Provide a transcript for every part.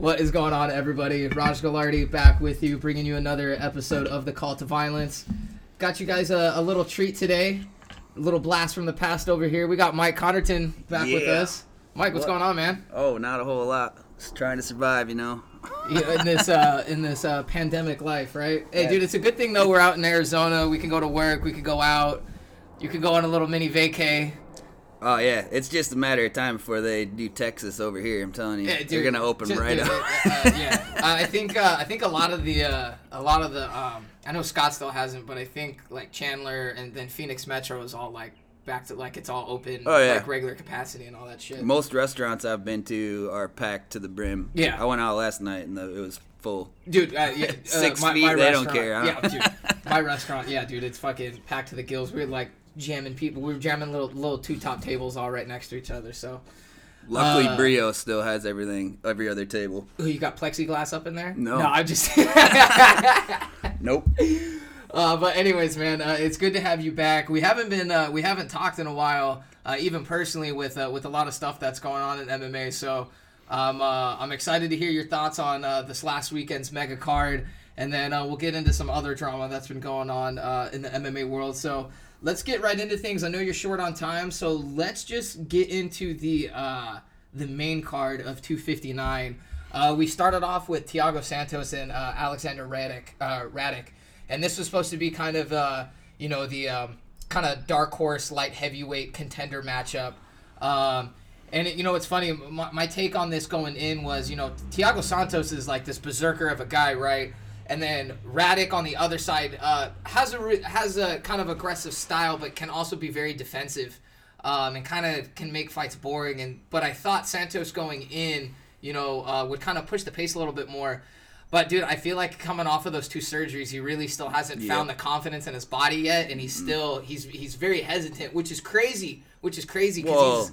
What is going on, everybody? Raj Galardi back with you, bringing you another episode of the Call to Violence. Got you guys a, a little treat today, a little blast from the past over here. We got Mike Conarton back with us. Mike, what's What? going on, man? Oh, not a whole lot. Just trying to survive, you know. Yeah, in this uh, in this uh, pandemic life, right? Hey, Yeah. dude, it's a good thing though. We're out in Arizona. We can go to work. We can go out. You can go on a little mini vacay. Oh yeah, it's just a matter of time before they do Texas over here. I'm telling you, Yeah, dude, they're gonna open just- right dude, up. uh, yeah, uh, I think uh, I think a lot of the uh, a lot of the um, I know Scottsdale hasn't, but I think like Chandler and then Phoenix Metro is all like back to like it's all open, Oh, yeah. like regular capacity and all that shit. Most restaurants I've been to are packed to the brim. Yeah. I went out last night and the, it was full. Dude, uh, yeah, uh, Six my, feet, my they don't care, huh? Yeah, dude, my restaurant, yeah, dude, it's fucking packed to the gills. We're like jamming people. We were jamming little little two top tables all right next to each other. So, Luckily, Uh, Brio still has everything, every other table. Ooh, you got plexiglass up in there? No. no, I just. Nope. Uh, but anyways, man, uh, it's good to have you back. We haven't been, uh, we haven't talked in a while, uh, even personally with uh, with a lot of stuff that's going on in MMA. So um, uh, I'm excited to hear your thoughts on uh, this last weekend's mega card, and then uh, we'll get into some other drama that's been going on uh, in the MMA world. So let's get right into things. I know you're short on time, so let's just get into the uh, the main card of 259. Uh, we started off with Thiago Santos and uh, Alexander Radic, uh, Radic, and this was supposed to be kind of uh, you know the um, kind of dark horse light heavyweight contender matchup. Um, and it, you know it's funny. My, my take on this going in was you know Thiago Santos is like this berserker of a guy, right? And then Radic on the other side uh, has a has a kind of aggressive style, but can also be very defensive, um, and kind of can make fights boring. And but I thought Santos going in, you know, uh, would kind of push the pace a little bit more. But dude, I feel like coming off of those two surgeries, he really still hasn't Yeah. found the confidence in his body yet, and he's still he's he's very hesitant, which is crazy. Which is crazy because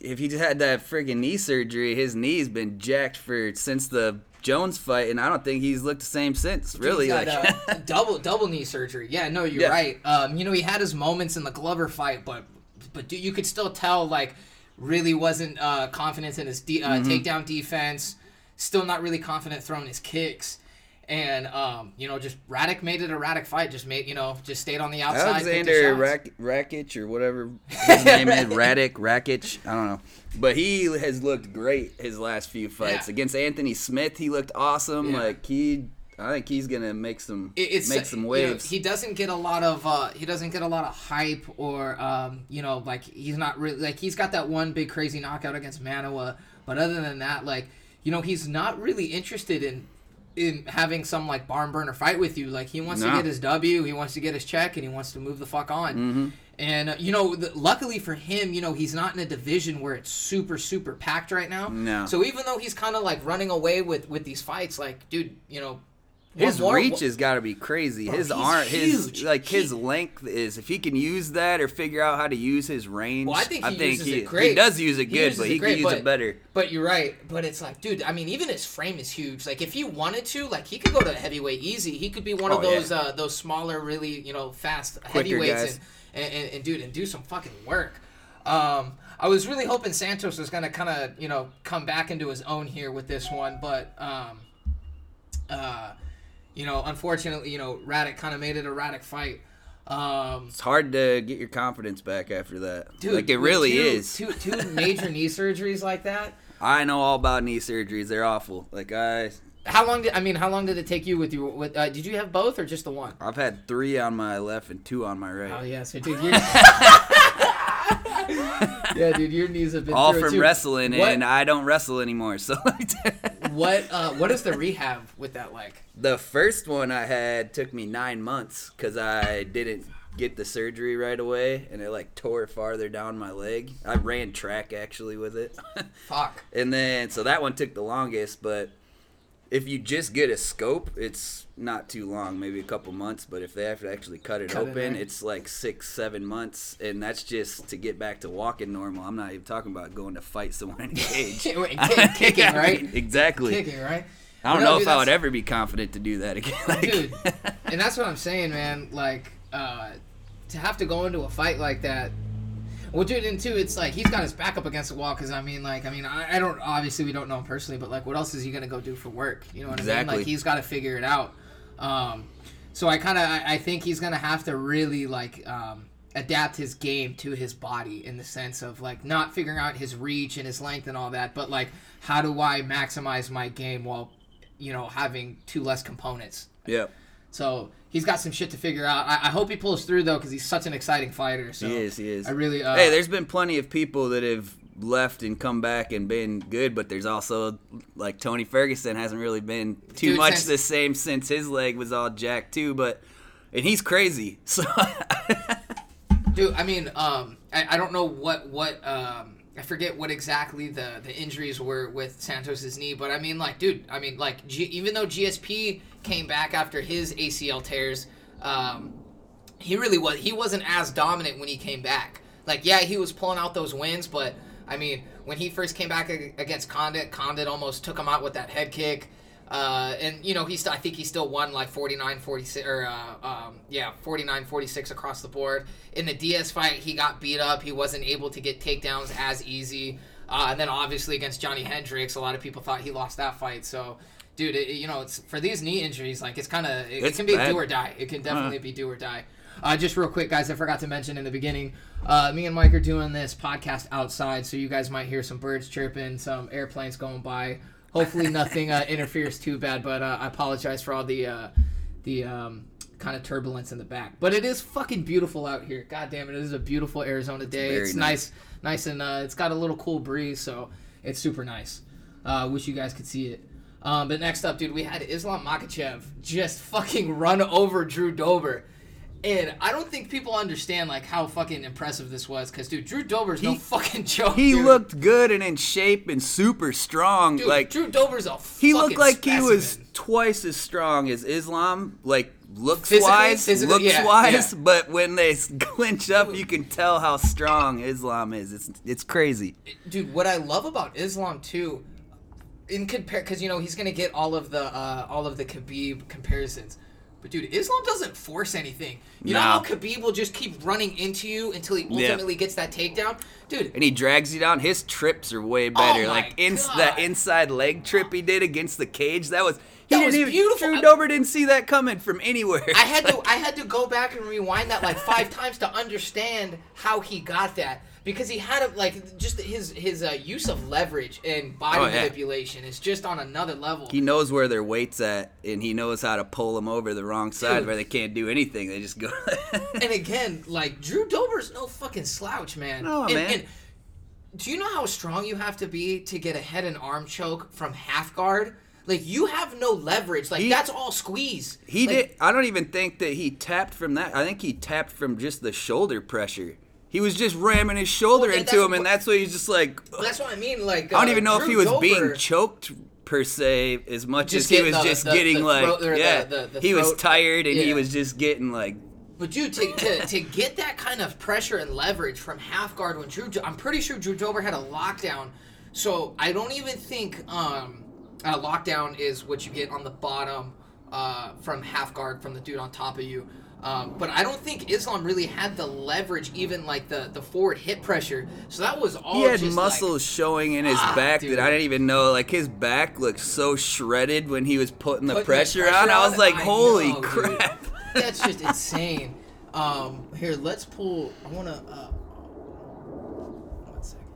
he's if he just had that friggin' knee surgery, his knee's been jacked for since the Jones fight, and I don't think he's looked the same since. Really, like uh, double double knee surgery. Yeah, no, you're Yeah. right. Um, you know, he had his moments in the Glover fight, but but dude, you could still tell like really wasn't uh, confident in his de- uh, Mm-hmm. takedown defense. Still not really confident throwing his kicks. And um, you know, just Radic made it a Radic fight. Just made you know, just stayed on the outside. picked his Alexander shots. Rak- Rakic or whatever his name is, Radic, Rakic, I don't know. But he has looked great his last few fights. Yeah. Against Anthony Smith, he looked awesome. Yeah. Like he I think he's gonna make some It- it's make some you know, waves. he doesn't get a lot of uh, he doesn't get a lot of hype or um, you know like he's not really like he's got that one big crazy knockout against Manuwa, but other than that, like you know he's not really interested in in having some like barn burner fight with you. Like he wants to get his W, he wants to get his check, and he wants to move the fuck on. Mm-hmm. And uh, you know, the, luckily for him, you know he's not in a division where it's super super packed right now. No. So even though he's kind of like running away with with these fights, like dude, you know. His more- reach has got to be crazy. Bro, his arm, his huge. like his He- length is. If he can use that or figure out how to use his range, Well, I think he uses he, it great. he does use it good, but it he great, can use but- it better. But you're right. But it's like, dude, I mean, even his frame is huge. Like, if he wanted to, like, he could go to heavyweight easy. He could be one of Oh, yeah. those uh, those smaller, really, you know, fast Quicker heavyweights and, and, and, and dude, and do some fucking work. Um, I was really hoping Santos was gonna kind of, you know, come back into his own here with this one, but um, uh, you know, unfortunately, you know, Radic kind of made it a Radic fight. Um, It's hard to get your confidence back after that. dude, like it really two- is. Two two major knee surgeries like that. I know all about knee surgeries. They're awful. Like I, How long did I mean? How long did it take you with your? With, uh, did you have both or just the one? I've had three on my left and two on my right. Oh yeah, so dude, you're... yeah, dude, your knees have been all from too. wrestling, What- and I don't wrestle anymore. So What uh, what is the rehab with that like? the first one I had took me nine months because I didn't get the surgery right away, and it like tore farther down my leg. I ran track actually with it. Fuck. And then, so that one took the longest, but if you just get a scope, it's not too long, maybe a couple months. But if they have to actually cut it Cut open, in. it's like six, seven months. And that's just to get back to walking normal. I'm not even talking about going to fight someone in a cage. Kicking, right? exactly. Kicking, right? I don't No, know dude, if I would ever be confident to do that again. Like- dude. And that's what I'm saying, man. Like, uh, to have to go into a fight like that. Well, dude, and two, it's like he's got his back up against the wall because I mean, like, I mean, I, I don't obviously we don't know him personally, but like, what else is he gonna go do for work? You know what I mean? Like, he's got to figure it out. Um, so I kind of I, I think he's gonna have to really like um, adapt his game to his body in the sense of like not figuring out his reach and his length and all that, but like how do I maximize my game while you know having two less components. Yeah. So he's got some shit to figure out. I, I hope he pulls through though, because he's such an exciting fighter. So He is. He is. I really. Uh, hey, there's been plenty of people that have left and come back and been good, but there's also like Tony Ferguson hasn't really been too Dude, much since- the same since his leg was all jacked too. But and he's crazy. So Dude, I mean, um, I, I don't know what what um, I forget what exactly the the injuries were with Santos's knee, but I mean, like, dude, I mean, like, G, even though GSP came back after his ACL tears, um, he really was he wasn't as dominant when he came back. Like, yeah, he was pulling out those wins, but I mean, when he first came back against Condit, Condit almost took him out with that head kick. Uh, and you know he's I think he still won like 49 46 or uh, um, yeah 49 46 across the board. In the DS fight he got beat up. He wasn't able to get takedowns as easy. Uh, and then obviously against Johnny Hendricks a lot of people thought he lost that fight. So dude it, you know it's for these knee injuries like it's kind of it, it can be bad. do or die. It can definitely be do or die. Uh, just real quick, guys, I forgot to mention in the beginning, uh, me and Mike are doing this podcast outside, so you guys might hear some birds chirping, some airplanes going by. Hopefully, nothing uh, interferes too bad, but uh, I apologize for all the uh, the um, kind of turbulence in the back. But it is fucking beautiful out here. God damn it, it is a beautiful Arizona day. It's, nice. nice, nice, and uh, it's got a little cool breeze, so it's super nice. Uh, wish you guys could see it. Um, but next up, dude, we had Islam Makhachev just fucking run over Drew Dober. And I don't think people understand like how fucking impressive this was, because dude, Drew Dober's no He- fucking joke. he dude. looked good and in shape and super strong. dude, like Drew Dober's a he looked like he was twice as strong as Islam, like looks Physically? wise, Physically, looks yeah, wise. yeah. But when they clinch up, you can tell how strong Islam is. It's it's crazy. dude. What I love about Islam too, in compare, because you know he's gonna get all of the uh, all of the Khabib comparisons. But dude, Islam doesn't force anything. You know how Khabib will just keep running into you until he Yeah. ultimately gets that takedown, dude. And he drags you down. His trips are way oh better. Oh like in, inside leg trip he did against the cage. That was he That didn't was even. beautiful. Drew Dober didn't see that coming from anywhere. I had to I had to go back and rewind that like five times to understand how he got that because he had a, like just his his uh, use of leverage and body Oh, yeah. manipulation is just on another level. he knows where their weight's at, and he knows how to pull them over the wrong side Dude. where they can't do anything. They just go. and again, like Drew Dober's no fucking slouch, man. No, and, man. and do you know how strong you have to be to get a head and arm choke from half guard? Like you have no leverage. Like He- that's all squeeze. He Like, did. I don't even think that he tapped from that. I think he tapped from just the shoulder pressure. He was just ramming his shoulder Well, into him, and that's why he's just like. That's what I mean. Like I don't uh, even know if he was Dober- being choked per se as much as he was the- just the- getting the like throat- yeah. he was tired and he was just getting like But dude, to, to, to get that kind of pressure and leverage from half guard when Drew, I'm pretty sure Drew Dober had a lockdown. So I don't even think um, a lockdown is what you get on the bottom uh, from half guard from the dude on top of you. Um, but I don't think Islam really had the leverage, even like the the forward hit pressure. So that was all. he had just, like- muscles showing in his Ah, back dude. that I didn't even know. Like his back looked so shredded when he was putting the Putting the pressure, pressure on. I was like, I holy know, dude. crap. That's just insane. Um, here, let's pull. I want to. Uh, one second.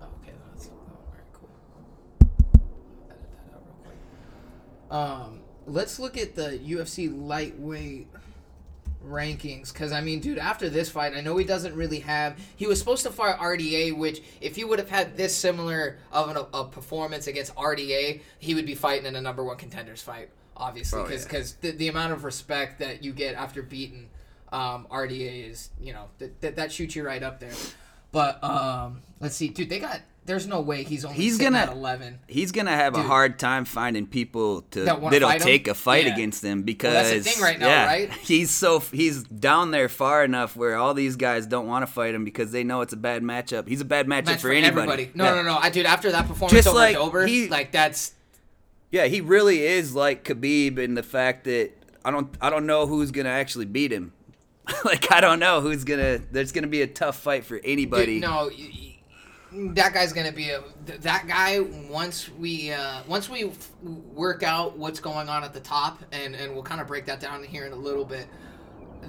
Uh, okay, that's oh, very cool. Edit that out real quick. Um, let's look at the UFC lightweight rankings because I mean, dude, after this fight, I know he doesn't really have. He was supposed to fight RDA, which if he would have had this similar of an, a performance against RDA, he would be fighting in a number one contenders fight, obviously, Oh, because yeah. the, the amount of respect that you get after beating um, RDA is, you know, that, that that shoots you right up there. But um, let's see, dude, they got. There's no way he's only He's gonna- at eleven. He's gonna have a hard time finding people to That that'll fight him? take a fight Yeah. against him because Well, that's the thing right now, yeah, right? He's so he's down there far enough where all these guys don't want to fight him because they know it's a bad matchup. He's a bad matchup Match for, anybody. everybody. No, Yeah. no, no, I dude. After that performance Just over like Dober, he- like that's Yeah, he really is like Khabib in the fact that I don't I don't know who's gonna actually beat him. like I don't know who's gonna. There's gonna be a tough fight for anybody. Dude, no, that guy's gonna be a that guy once we uh, once we f- work out what's going on at the top, and and we'll kind of break that down here in a little bit.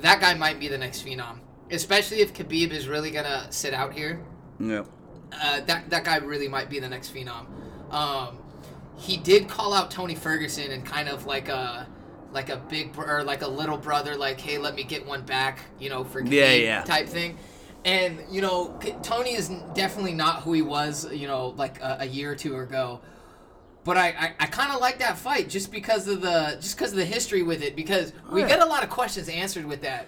That guy might be the next phenom, especially if Khabib is really gonna sit out here. Yep. Uh, that that guy really might be the next phenom. Um, he did call out Tony Ferguson and kind of like a like a big br- or like a little brother, like hey, let me get one back, you know, for Yeah, yeah. type thing. And you know, Tony is definitely not who he was, you know, like a, a year or two ago. But I, I, I kind of like that fight just because of the just because of the history with it because we yeah. get a lot of questions answered with that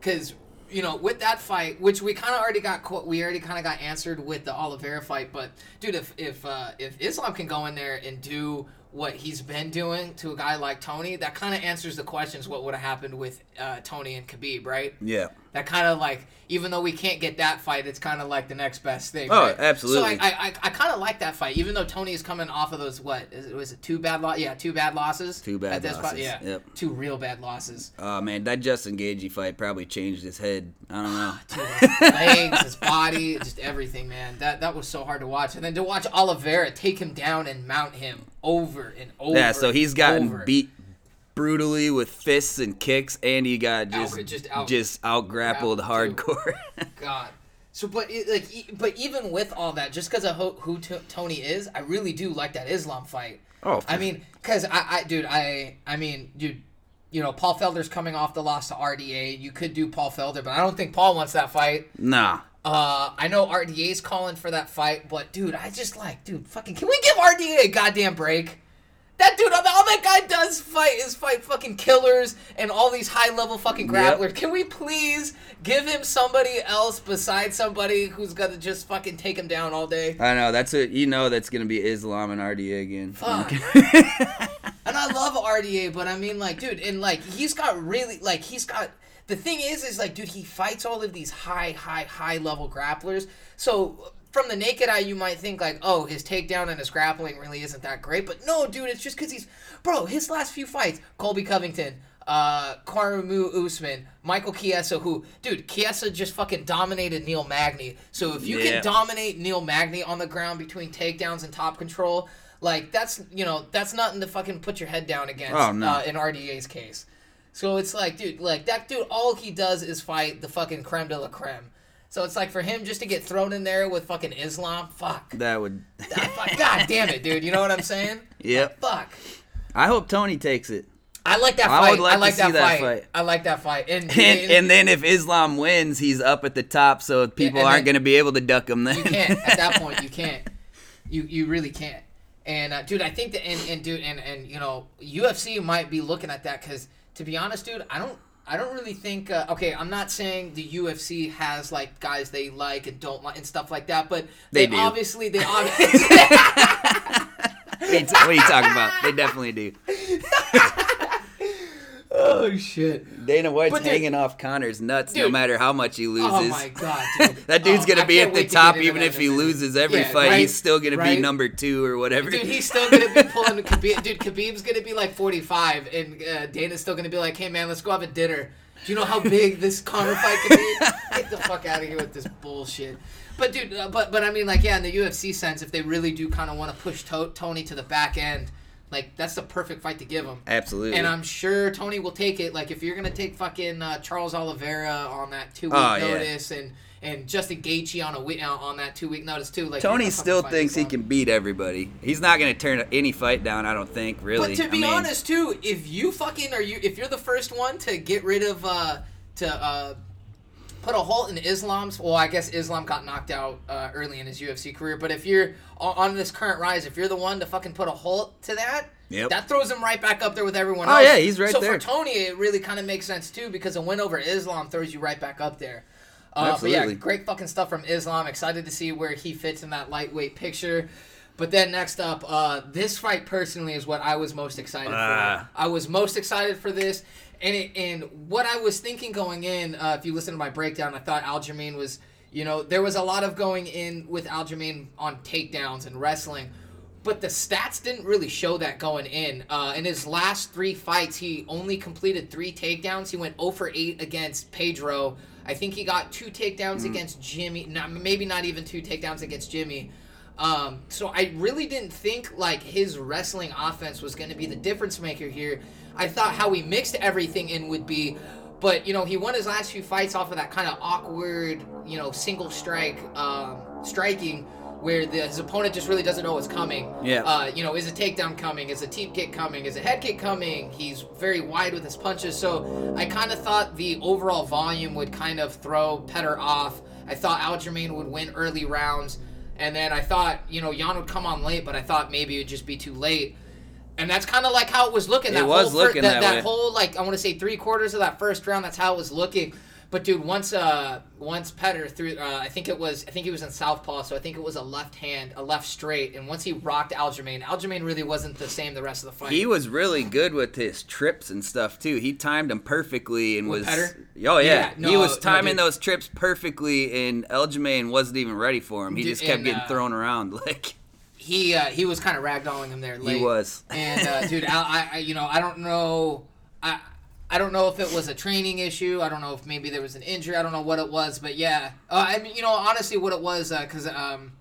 because you know with that fight which we kind of already got we already kind of got answered with the Oliveira fight but dude if if uh, if Islam can go in there and do what he's been doing to a guy like Tony that kind of answers the questions what would have happened with uh, Tony and Khabib right Yeah. That kind of like even though we can't get that fight it's kind of like the next best thing Oh, right? absolutely. so i i, I, kind of like that fight even though tony is coming off of those what is was it two bad lo- yeah two bad losses Two bad losses, yeah yep. two real bad losses Oh man, that Justin Gaethje fight probably changed his head. I don't know. Dude, legs his body just everything man that that was so hard to watch and then to watch Oliveira take him down and mount him over and over yeah, so he's gotten beat brutally with fists and kicks, and he got just Out- just out- just out grappled grappled, hardcore. God. So, but it, like, e- but even with all that, just because of who, who t- Tony is, I really do like that Islam fight. Oh, I mean, cause I, I, dude, I, I mean, dude, you know, Paul Felder's coming off the loss to RDA. You could do Paul Felder, but I don't think Paul wants that fight. nah. Uh, I know RDA's calling for that fight, but dude, I just like, dude, fucking, can we give RDA a goddamn break? That dude, all that guy does fight is fight fucking killers and all these high level fucking Yep. grapplers. Can we please give him somebody else besides somebody who's gonna just fucking take him down all day? I know that's what you know. That's gonna be Islam and RDA again. Fuck. And I love RDA, but I mean, like, dude, and like, he's got really, like, he's got. The thing is, is like, dude, he fights all of these high, high, high level grapplers. So from the naked eye, you might think like, oh, his takedown and his grappling really isn't that great. But no, dude, it's just because he's, bro. His last few fights, Colby Covington, uh, Kamaru Usman, Michael Chiesa, who, dude, Chiesa just fucking dominated Neil Magny. So if you Yeah. can dominate Neil Magny on the ground between takedowns and top control. Like that's you know that's nothing to fucking put your head down against. Oh, no. uh, in RDA's case, so it's like, dude, like that dude, all he does is fight the fucking creme de la creme. So it's like for him just to get thrown in there with fucking Islam, fuck. That would. Ah. God damn it, dude. You know what I'm saying? Yep. Fuck. I hope Tony takes it. I like that fight. I would like I like to see that, that fight. fight. I like that fight. And And, and then if Islam wins, he's up at the top, so people and aren't going to be able to duck him then. You can't. At that point, you can't. You you really can't. And uh, dude, I think that and, and dude and and you know UFC might be looking at that because to be honest, dude, I don't. I don't really think. Uh, okay, I'm not saying the UFC has like guys they like and don't like and stuff like that, but They they, obviously they obviously what, are you, what are you talking about? They definitely do. oh shit. Dana White's But dude- hanging off Conor's nuts no matter how much he loses. Oh my god, dude. That dude's Oh, gonna I be at the wait to top even if he loses every Yeah, fight. right, He's still gonna right. be number two or whatever. Dude, he's still gonna be pulling Khabib. Dude, Khabib's gonna be like 45, and uh, Dana's still gonna be like, "Hey man, let's go have a dinner." Do you know how big this Conor fight could be? Get the fuck out of here with this bullshit. But dude, uh, but but I mean, like, yeah, in the UFC sense, if they really do kind of want to push to- Tony to the back end, like that's the perfect fight to give him. Absolutely. And I'm sure Tony will take it. Like if you're gonna take fucking uh, Charles Oliveira on that two week Oh, yeah. notice, and and Justin Gaethje on a week uh, on that two week notice too. Like Tony still thinks he can beat everybody. He's not going to turn any fight down, I don't think, really. But to I be mean, honest, too, if you fucking are you, if you're the first one to get rid of uh to uh put a halt in Islam's, well, I guess Islam got knocked out uh, early in his UFC career. But if you're on, this current rise, if you're the one to fucking put a halt to that. Yep. That throws him right back up there with everyone Oh, else. yeah, he's right so there. for Tony, it really kind of makes sense too because a win over Islam throws you right back up there. Uh, but yeah, Absolutely. great fucking stuff from Islam. Excited to see where he fits in that lightweight picture. But then next up, uh, this fight personally is what I was most excited Ah. for. I was most excited for this, and it, and what I was thinking going in. Uh, if you listen to my breakdown, I thought Aljamain was, you know, there was a lot of going in with Aljamain on takedowns and wrestling. but the stats didn't really show that going in. Uh, in his last three fights, he only completed three takedowns. He went 0 for 8 against Pedro. I think he got two takedowns against Jimmy. Not, maybe not even two takedowns against Jimmy. Um, so I really didn't think like his wrestling offense was going to be the difference maker here. I thought how he mixed everything in would be, but you know he won his last few fights off of that kind of awkward, you know, single strike um, striking where the, his opponent just really doesn't know what's coming. Yeah. Uh, you know, is a takedown coming? Is a teep kick coming? Is a head kick coming? He's very wide with his punches. So I kind of thought the overall volume would kind of throw Petr off. I thought Aljamain would win early rounds. And then I thought, you know, Yan would come on late, but I thought maybe it would just be too late. And that's kind of like how it was looking. It That was whole fir- looking that, that way. whole like I want to say three quarters of that first round. That's how it was looking. But dude, once uh once Petr threw, uh, I think it was I think he was in southpaw, so I think it was a left hand, a left straight, and once he rocked Aljamain, Aljamain really wasn't the same the rest of the fight. He was really good with his trips and stuff too. He timed them perfectly and With was. Petr? Oh yeah, Yeah, he was timing dude. those trips perfectly, and Aljamain wasn't even ready for him. He Dude, just kept and, getting uh, thrown around like he uh, he was kind of ragdolling him there late. he was. And uh, dude, I, I you know I don't know I. I don't know if it was a training issue. I don't know if maybe there was an injury. I don't know what it was, but yeah. Uh, I mean, you know, honestly, what it was, because um,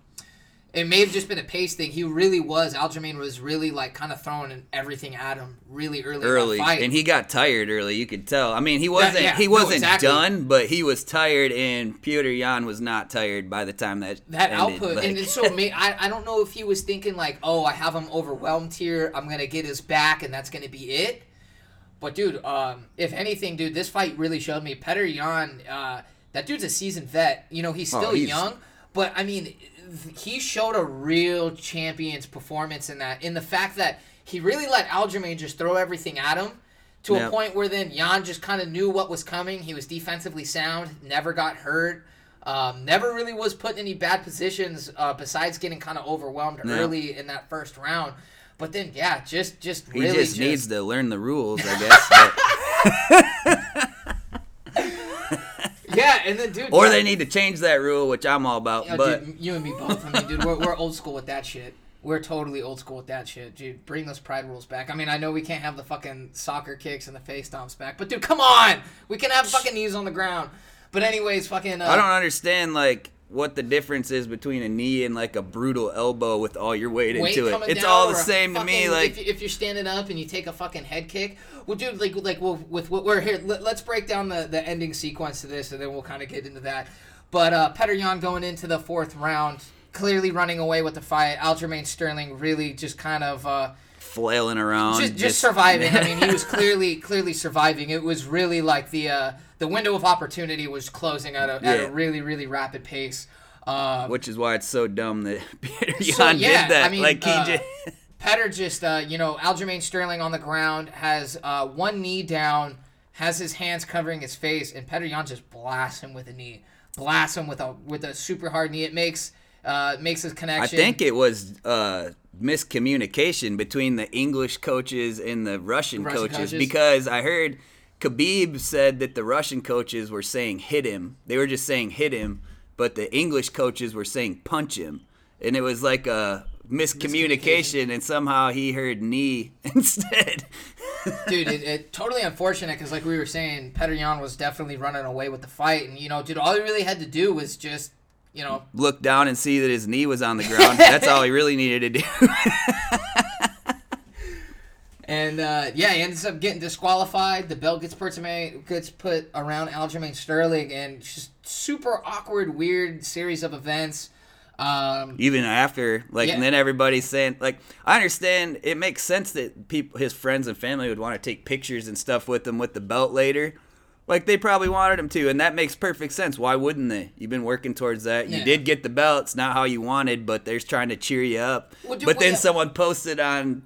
it may have just been a pace thing. He really was. Aljamain was really like kind of throwing everything at him really early. that early, fight. and he got tired early. You could tell. I mean, he wasn't yeah, he wasn't exactly. done, but he was tired, and Petr Yan was not tired by the time that that ended. output Like- and so may, I, I don't know if he was thinking like oh i have him overwhelmed here i'm gonna get his back and that's gonna be it but dude um, if anything dude this fight really showed me Petr Yan uh, that dude's a seasoned vet you know he's still Oh, he's- young but i mean he showed a real champion's performance in that in the fact that he really let Aljamain just throw everything at him to a point where then Yan just kind of knew what was coming. He was defensively sound, never got hurt, um, never really was put in any bad positions uh, besides getting kind of overwhelmed No. early in that first round. But then, yeah, just just he really just just, needs to learn the rules, I guess. but- yeah, and then dude, or yeah, they need to change that rule, which I'm all about. Yeah, but dude, you and me both. I mean, dude, we're, we're old school with that shit. We're totally old school with that shit, dude. Bring those pride rules back. I mean, I know we can't have the fucking soccer kicks and the face stomps back, but dude, come on, we can have fucking knees on the ground. But anyways, fucking. Uh, I don't understand like what the difference is between a knee and like a brutal elbow with all your weight, weight into it. It's all the same to me. Like if, if you're standing up and you take a fucking head kick, well, dude, like like well, with what we're here, let, us break down the the ending sequence to this, and then we'll kind of get into that. But uh, Petr Yan going into the fourth round, clearly running away with the fight. Aljamain Sterling really just kind of. Uh, flailing around, just, just surviving. I mean, he was clearly clearly surviving. It was really like the uh, the window of opportunity was closing at a, at a really really rapid pace. Uh, which is why it's so dumb that Petr Yan So, yeah, did that. I mean, like he uh, just. Petr just, uh, you know, Aljamain Sterling on the ground has uh, one knee down, has his hands covering his face, and Petr Yan just blasts him with a knee, blasts him with a with a super hard knee. It makes uh, makes his connection. I think it was uh, miscommunication between the English coaches and the Russian, Russian coaches, coaches? because I heard Khabib said that the Russian coaches were saying hit him. They were just saying hit him, but the English coaches were saying punch him, and it was like a miscommunication, and somehow he heard knee instead. dude, it, it totally unfortunate because, like we were saying, Petr Yan was definitely running away with the fight, and you know, dude, all he really had to do was just, you know, Look down and see that his knee was on the ground. That's all he really needed to do. And uh, yeah, he ends up getting disqualified. The belt gets put gets put around Aljamain Sterling, and just super awkward, weird series of events. Um, even after like Yeah. and then everybody's saying like i understand it makes sense that people his friends and family would want to take pictures and stuff with him with the belt later like they probably wanted him to and that makes perfect sense. Why wouldn't they? You've been working towards that. You did get the belts, not how you wanted but they're trying to cheer you up. Well, dude, but well, then yeah. someone posted on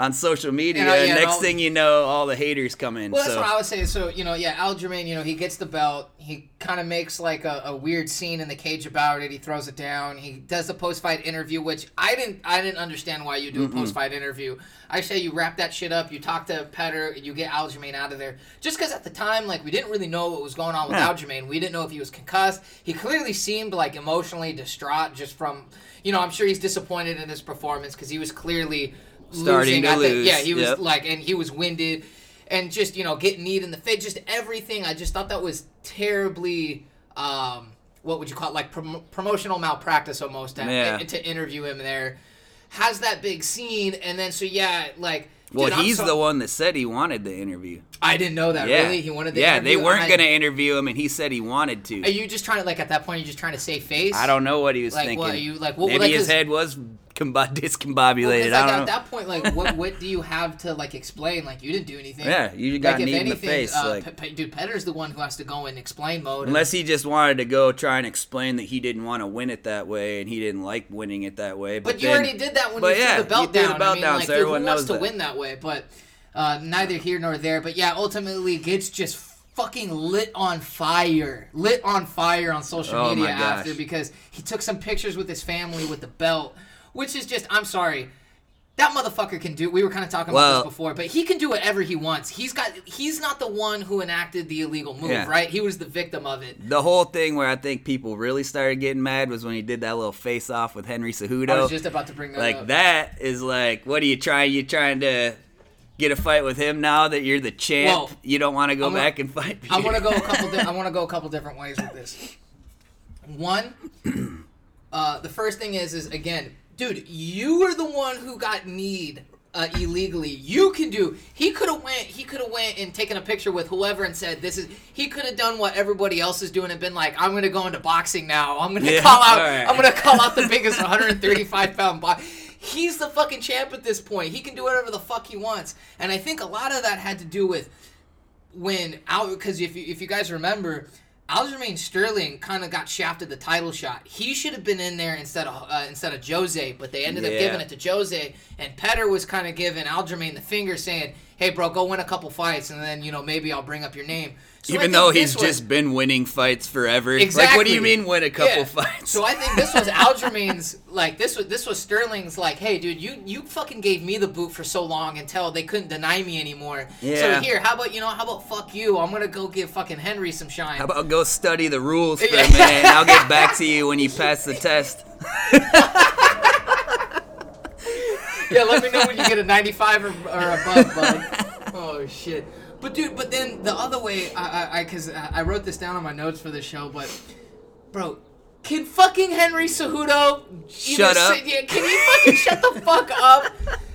on social media. And, uh, yeah, next thing you know, all the haters come in. Well, that's so what I was saying. So, you know, yeah, Aljamain, you know, he gets the belt. He kind of makes like a, a weird scene in the cage about it. He throws it down. He does the post fight interview, which I didn't I didn't understand why you do a post fight interview. I say you wrap that shit up. You talk to Petr. You get Aljamain out of there. Just because at the time, like, we didn't really know what was going on with Yeah. Aljamain. We didn't know if he was concussed. He clearly seemed like emotionally distraught just from, you know, I'm sure he's disappointed in his performance because he was clearly Starting losing. to I think- lose, Yeah, he was yep. like, and he was winded and just you know getting kneed in the face, just everything. I just thought that was terribly, um, what would you call it, like prom- promotional malpractice almost to, Yeah. to interview him there. Has that big scene, and then so yeah, like. well, dude, he's so- the one that said he wanted the interview. I didn't know that. Yeah, Really, he wanted. The yeah, they weren't I- gonna interview him, and he said he wanted to. Are you just trying to like at that point? You're just trying to save face. I don't know what he was Like, thinking. what, you- like, what- Maybe like, his head was combo- Well, discombobulated. like, I don't at know. that point, like, what what do you have to like explain? Like, you didn't do anything. Yeah, you got like, in the face, Uh, like- Pe- Pe- dude, Petr's the one who has to go in explain mode. and- Unless he just wanted to go try and explain that he didn't want to win it that way and he didn't like winning it that way. But, But you then- already did that when you yeah, threw the belt threw down. the belt I mean, down, like, so dude, everyone who wants knows to that. win that way? But uh, neither here nor there. But yeah, ultimately gets just fucking lit on fire, lit on fire on social Oh media after because he took some pictures with his family with the belt, which is just I'm sorry. That motherfucker can do. We were kind of talking about this before, but he can do whatever he wants. He's got. He's not the one who enacted the illegal move, Yeah. right? He was the victim of it. The whole thing where I think people really started getting mad was when he did that little face off with Henry Cejudo. I was just about to bring that like up. Like that is like, what are you trying? You trying to get a fight with him now that you're the champ? Well, you don't want to go I'm gonna- back and fight. I want to go a couple. Di- I want to go a couple different ways with this. One, uh, the first thing is is again, dude, you were the one who got need uh, illegally. You can do. He could have went. He could have went and taken a picture with whoever and said, "This is." He could have done what everybody else is doing and been like, "I'm gonna go into boxing now. I'm gonna Yeah, call out. alright. I'm gonna call out the biggest 135 pound box." He's the fucking champ at this point. He can do whatever the fuck he wants, and I think a lot of that had to do with when out because if you if you guys remember, Aljamain Sterling kind of got shafted the title shot. He should have been in there instead of uh, instead of Jose, but they ended up giving it to Jose. And Petr was kind of giving Aljamain the finger, saying, "Hey, bro, go win a couple fights, and then you know maybe I'll bring up your name." So Even though he's was- just been winning fights forever. Exactly. Like, what do you mean win a couple Yeah. fights? So I think this was Aljamain's like this was this was Sterling's like, hey dude, you you fucking gave me the boot for so long until they couldn't deny me anymore. Yeah. So here, how about you know, how about fuck you? I'm gonna go give fucking Henry some shine. How about go study the rules for a minute and I'll get back to you when you pass the test. yeah, let me know when you get a 95 or, or above, bud. Oh shit. But dude, but then the other way, I, I, because I, I wrote this down on my notes for the show, but bro, can fucking Henry Cejudo Shut up. say- yeah, can you fucking shut the fuck up?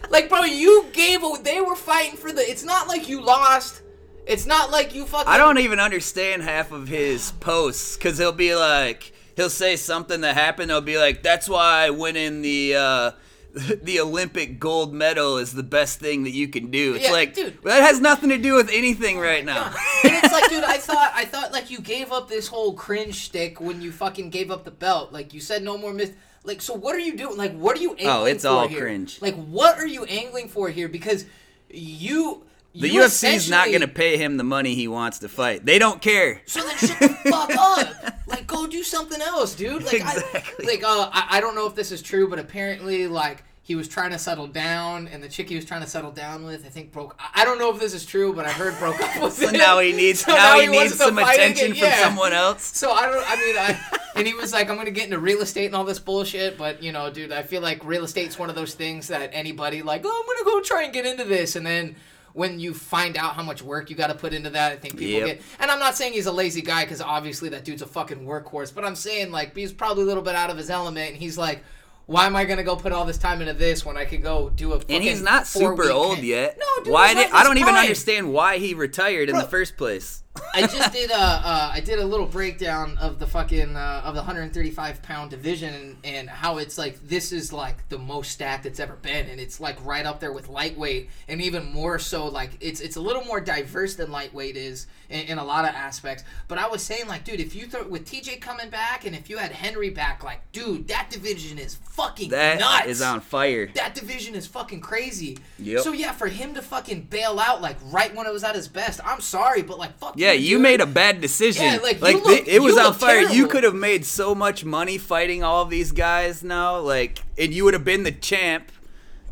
Like, bro, you gave. a- They were fighting for the. It's not like you lost. It's not like you fucking. I don't even understand half of his posts because he'll be like, he'll say something that happened. He'll be like, "That's why I went in the uh, the Olympic gold medal is the best thing that you can do." It's Yeah, like dude. that has nothing to do with anything oh right now. and it's like, dude, I thought, I thought, like, you gave up this whole cringe stick when you fucking gave up the belt. Like, you said no more myth. Like, so what are you doing? Like, what are you oh, angling Oh, it's for all here? cringe. Like, what are you angling for here? Because you, the you UFC's not going to pay him the money he wants to fight. They don't care. So then shut the fuck up. Like, go do something else, dude. Like, Exactly. I, like, uh, I, I don't know if this is true, but apparently, like, he was trying to settle down, and the chick he was trying to settle down with, I think broke. I I don't know if this is true, but I heard broke up with So him. now he needs So now, he wants needs some attention again. from Yeah. someone else. So I don't. I mean, I and he was like, I'm gonna get into real estate and all this bullshit. But you know, dude, I feel like real estate's one of those things that anybody like, oh, I'm gonna go try and get into this, and then when you find out how much work you got to put into that, I think people Yep. get. And I'm not saying he's a lazy guy because obviously that dude's a fucking workhorse. But I'm saying like he's probably a little bit out of his element, and he's like. Why am I gonna go put all this time into this when I could go do a? And he's not super old yet. No, dude, why did I don't even understand why he retired in the first place. I just did a uh, I did a little breakdown of the fucking uh, of the 135 pound division and, how it's like this is like the most stacked it's ever been. And it's like right up there with lightweight and even more so like it's it's a little more diverse than lightweight is in, in a lot of aspects. But I was saying like, dude, if you throw with TJ coming back and if you had Henry back, like, dude, that division is fucking That nuts. is on fire. that division is fucking crazy. Yep. So yeah, for him to fucking bail out like right when it was at his best, I'm sorry, but like fuck. Yeah, you dude. made a bad decision. Yeah, like, like look- it was on fire. You could have made so much money fighting all these guys now, like, and you would have been the champ.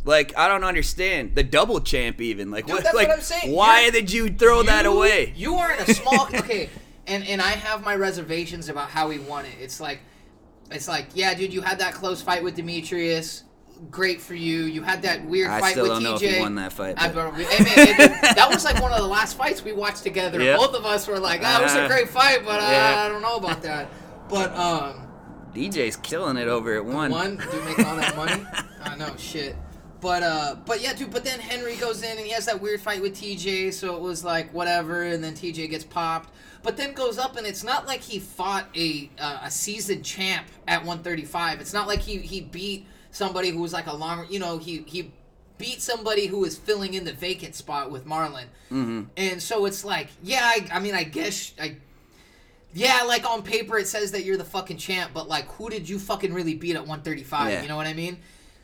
Like, I don't understand the double champ even. Like, Dude, what? that's like, what I'm saying. why You're- did you throw that away? You are in a small okay, and and I have my reservations about how he won it. It's like, it's like, yeah, dude, you had that close fight with Demetrious. Great for you. You had that weird I fight still with don't TJ. know if won that fight, I, hey, man, it- that was like one of the last fights we watched together. Yep. Both of us were like, "Ah, it was a Uh, great fight," but uh, yeah. I don't know about that. But um, DJ's killing it over at one. one, dude, making all that money. I know, shit. But uh, but yeah, dude. But then Henry goes in and he has that weird fight with TJ, so it was like whatever, and then TJ gets popped. But then goes up, and it's not like he fought a uh, a seasoned champ at 135. It's not like he he beat somebody who was like a long, you know, he he beat somebody who was filling in the vacant spot with Marlon. Mm-hmm. And so it's like, yeah, I, I mean, I guess I yeah, like on paper it says that you're the fucking champ, but like who did you fucking really beat at 135? Yeah. You know what I mean?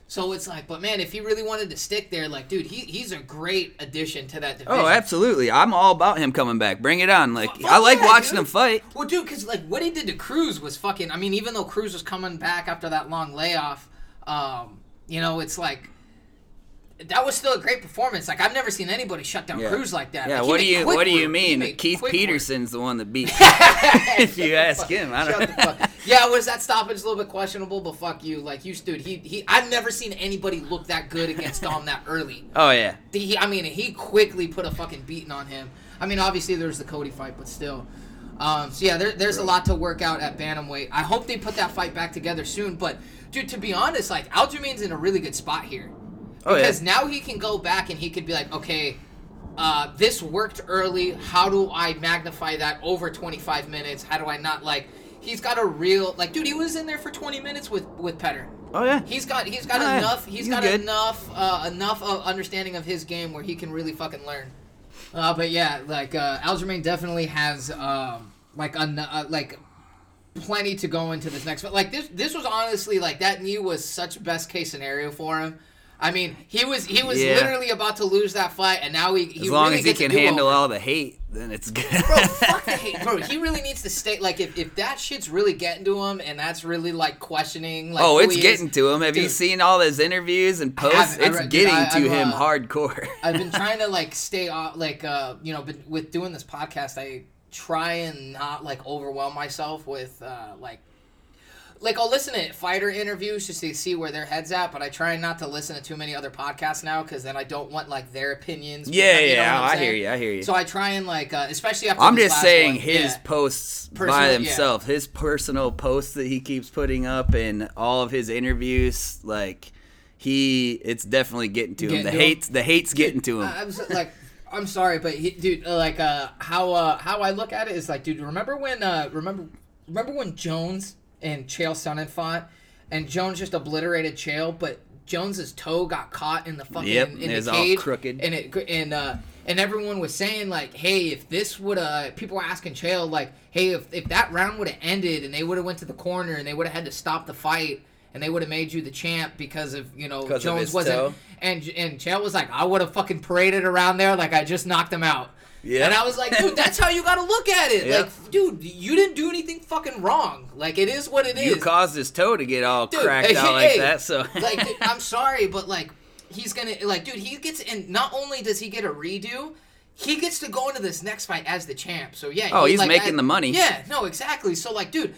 So it's like, but man, if he really wanted to stick there, like, dude, he, he's a great addition to that division. Oh, absolutely. I'm all about him coming back. Bring it on. Like, Fuck I like yeah, watching dude. him fight. Well, dude, because like what he did to Cruz was fucking. I mean, even though Cruz was coming back after that long layoff, um, you know, it's like that was still a great performance. Like I've never seen anybody shut down Yeah. Cruz like that. Yeah, Like, what do you what do you mean? Keith quick work. Peterson's the one that beat. if you ask him, I don't. the fuck. Yeah, was that stoppage a little bit questionable? But fuck you, like you, dude. He, he. I've never seen anybody look that good against Dom that early. Oh yeah. He, I mean, he quickly put a fucking beating on him. I mean, obviously there's the Cody fight, but still. Um, so yeah, there, there's a lot to work out at bantamweight. I hope they put that fight back together soon. But dude, to be honest, like Aljamain's in a really good spot here Oh yeah. because now he can go back and he could be like, okay, uh, this worked early. How do I magnify that over 25 minutes? How do I not like? He's got a real like, dude. He was in there for 20 minutes with with Petr. Oh yeah. He's got he's got Oh, yeah. enough he's He's got good. enough uh, enough of understanding of his game where he can really fucking learn. Uh, but yeah, like uh, Aljamain definitely has um, like a uh, like plenty to go into this next. But like this this was honestly like that knee was such best case scenario for him. I mean, he was he was Yeah. literally about to lose that fight, and now he, he As long really as he can handle all the hate, then it's good. Bro, fuck the hate, bro. He really needs to stay. Like, if, if that shit's really getting to him, and that's really like questioning, like, oh, it's getting is, to him. Have you seen all his interviews and posts? I It's dude, getting I- to him uh, hardcore. I've been trying to like stay off, like uh, you know, but with doing this podcast, I try and not like overwhelm myself with uh, like, like I'll listen to fighter interviews just to see where their heads at, but I try not to listen to too many other podcasts now because then I don't want like their opinions. yeah, you know yeah. I hear you. I hear you. So I try and like, uh, especially after I'm just saying one, his yeah. posts Personal- by yeah. his personal posts that he keeps putting up and all of his interviews, like he, it's definitely getting to him. The to him? hate's the hate's getting to him. I- I'm so, like, I'm sorry, but he, dude, uh, like, uh, how uh, how I look at it is like, dude, remember when uh, remember remember when Jones and Chael Sonnen fought, and Jones just obliterated Chael, but Jones's toe got caught in the fucking Yep, in the cage, crooked. and it and uh, and everyone was saying like, hey, if this would uh, people were asking Chael like, hey, if if that round would have ended and they would have went to the corner and they would have had to stop the fight. And they would have made you the champ because of you know Jones wasn't toe? and and Chael was like, I would have fucking paraded around there like I just knocked him out. Yeah. And I was like, dude, that's how you gotta look at it. Yeah. Like, dude, you didn't do anything fucking wrong. Like, it is what it is. You caused his toe to get all Dude, cracked hey, out like hey, that, so like, dude, I'm sorry, but like, he's gonna like, dude, he gets and not only does he get a redo. He gets to go into this next fight as the champ. So yeah. Oh, he, he's like, making I- the money. Yeah, no, exactly. So like, dude,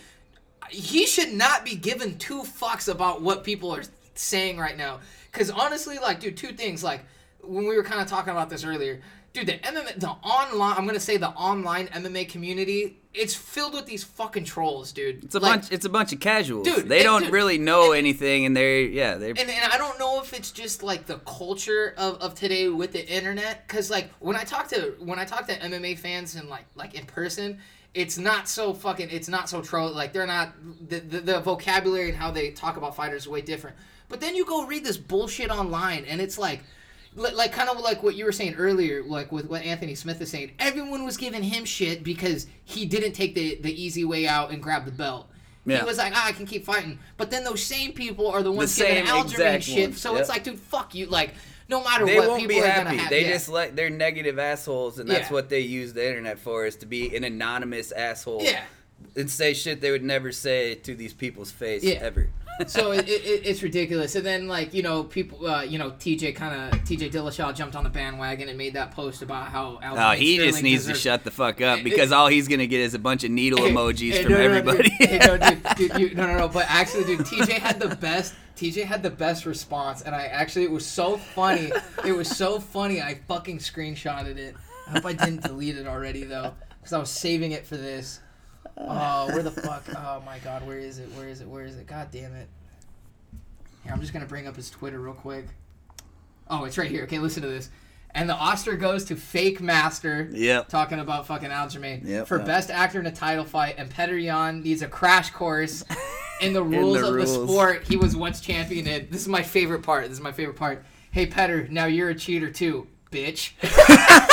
he should not be given two fucks about what people are saying right now. Because honestly, like, dude, two things. Like, when we were kind of talking about this earlier, dude, the MMA, the online, I'm gonna say the online MMA community, it's filled with these fucking trolls, dude. It's a Like, bunch. It's a bunch of casuals. Dude, they and- don't dude, really know anything, and they're yeah, they're and, and I don't know if it's just like the culture of, of today with the internet, because like when I talk to when I talk to MMA fans and like like in person, it's not so fucking it's not so troll like they're not the, the the vocabulary and how they talk about fighters is way different. But then you go read this bullshit online, and it's like. Li- Like kind of like what you were saying earlier, like with what Anthony Smith is saying. Everyone was giving him shit because he didn't take the the easy way out and grab the belt. Yeah. He was like, ah, I can keep fighting. But then those same people are the ones same giving exact shit. ones, So yep. it's like, dude, fuck you. Like, no matter they what, won't people be are happy. have. they yeah. just like they're negative assholes, and that's Yeah. what they use the internet for is to be an anonymous asshole. Yeah. and say shit they would never say to these people's face Yeah. ever. So it, it, it's ridiculous. And then like you know people, uh, you know TJ kind of TJ Dillashaw jumped on the bandwagon and made that post about how. Oh, Aljamain he just Sterling needs to shut the fuck up because it- all he's gonna get is a bunch of needle emojis hey, from no, no, no, everybody. hey, no, dude, dude, you, no, no, no. But actually, dude, TJ had the best. TJ had the best response, and I actually it was so funny. It was so funny. I fucking screenshotted it. I hope I didn't delete it already though, because I was saving it for this. Oh, where the fuck? Oh my god, where is it? Where is it? Where is it? God damn it! Here, I'm just gonna bring up his Twitter real quick. Oh, it's right here. Okay, listen to this. And the Oscar goes to Fake Master. Yep. Talking about fucking Aljamain. Yep. For Yep. best actor in a title fight, and Petr Yan needs a crash course in the rules the of rules. the sport he was once champion in. This is my favorite part. This is my favorite part. Hey, Petr, now you're a cheater too, bitch.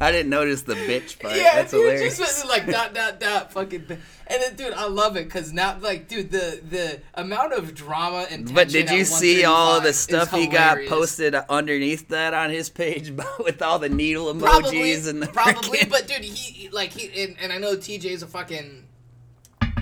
I didn't notice the bitch part. yeah, That's dude, hilarious. just like dot dot dot fucking. And then, dude, I love it because now, like, dude, the the amount of drama and But did you see all the stuff he got posted underneath that on his page with all the needle emojis probably, and the probably, frickin- but dude, he like he and, and I know TJ's a fucking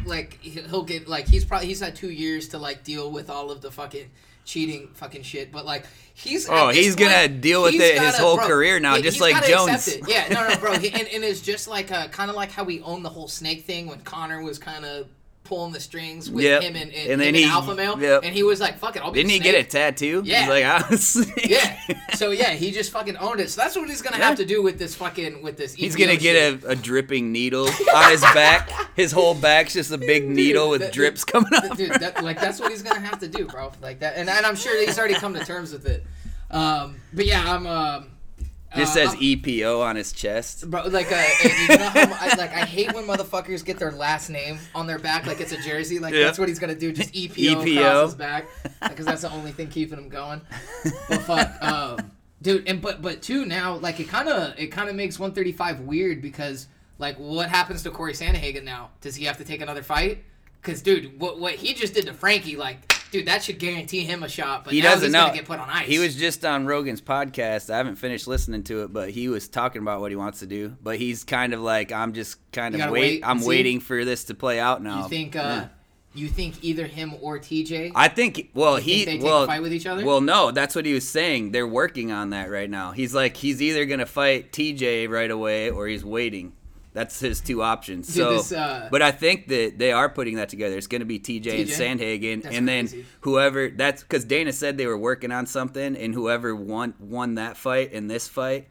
like he'll get like he's probably he's had two years to like deal with all of the fucking cheating fucking shit, but like he's Oh, he's gonna deal with it his gotta- whole bro, career now, he- just like Jones. Yeah, no, no, bro, and, and it's just like uh, kind of like how we own the whole snake thing when Conor was kind of pulling the strings with Yep. him and, and, And then he- Alpha Male, yep. and he was like, "Fuck it, I'll be." Didn't he get a tattoo? Yeah. He's like, was Yeah. So yeah, he just fucking owned it. So that's what he's gonna have to do with this fucking with this. He's gonna shit. get a, a dripping needle on his back. His whole back's just a big needle with that- drips coming up. dude. That, like that's what he's gonna have to do, bro. Like that, and, and I'm sure he's already come to terms with it. Um, but yeah, I'm. Um, Just uh, says I'm- EPO on his chest. Bro, like, uh, you know how I, like I hate when motherfuckers get their last name on their back like it's a jersey. Like Yeah. that's what he's gonna do, just EPO, EPO. across his back, because that's the only thing keeping him going. But fuck, um, dude, and but but too now, like it kind of it kind of makes 135 weird because like what happens to Corey Sandhagen now? Does he have to take another fight? Because dude, what what he just did to Frankie, like, dude, that should guarantee him a shot. But He now doesn't he's know. get put on ice. He was just on Rogan's podcast. I haven't finished listening to it, but he was talking about what he wants to do. But he's kind of like, I'm just kind You of wait. wait I'm see. waiting for this to play out now. You think? uh Yeah. You think either him or TJ? I think. Well, he. think they take well, a fight with each other? Well, no, that's what he was saying. They're working on that right now. He's like, he's either gonna fight TJ right away or he's waiting. That's his two options. Dude, so, this, uh, but I think that they are putting that together. It's going to be TJ, and Sandhagen, That's and then whoever. That's because Dana said they were working on something, and whoever won won that fight and this fight,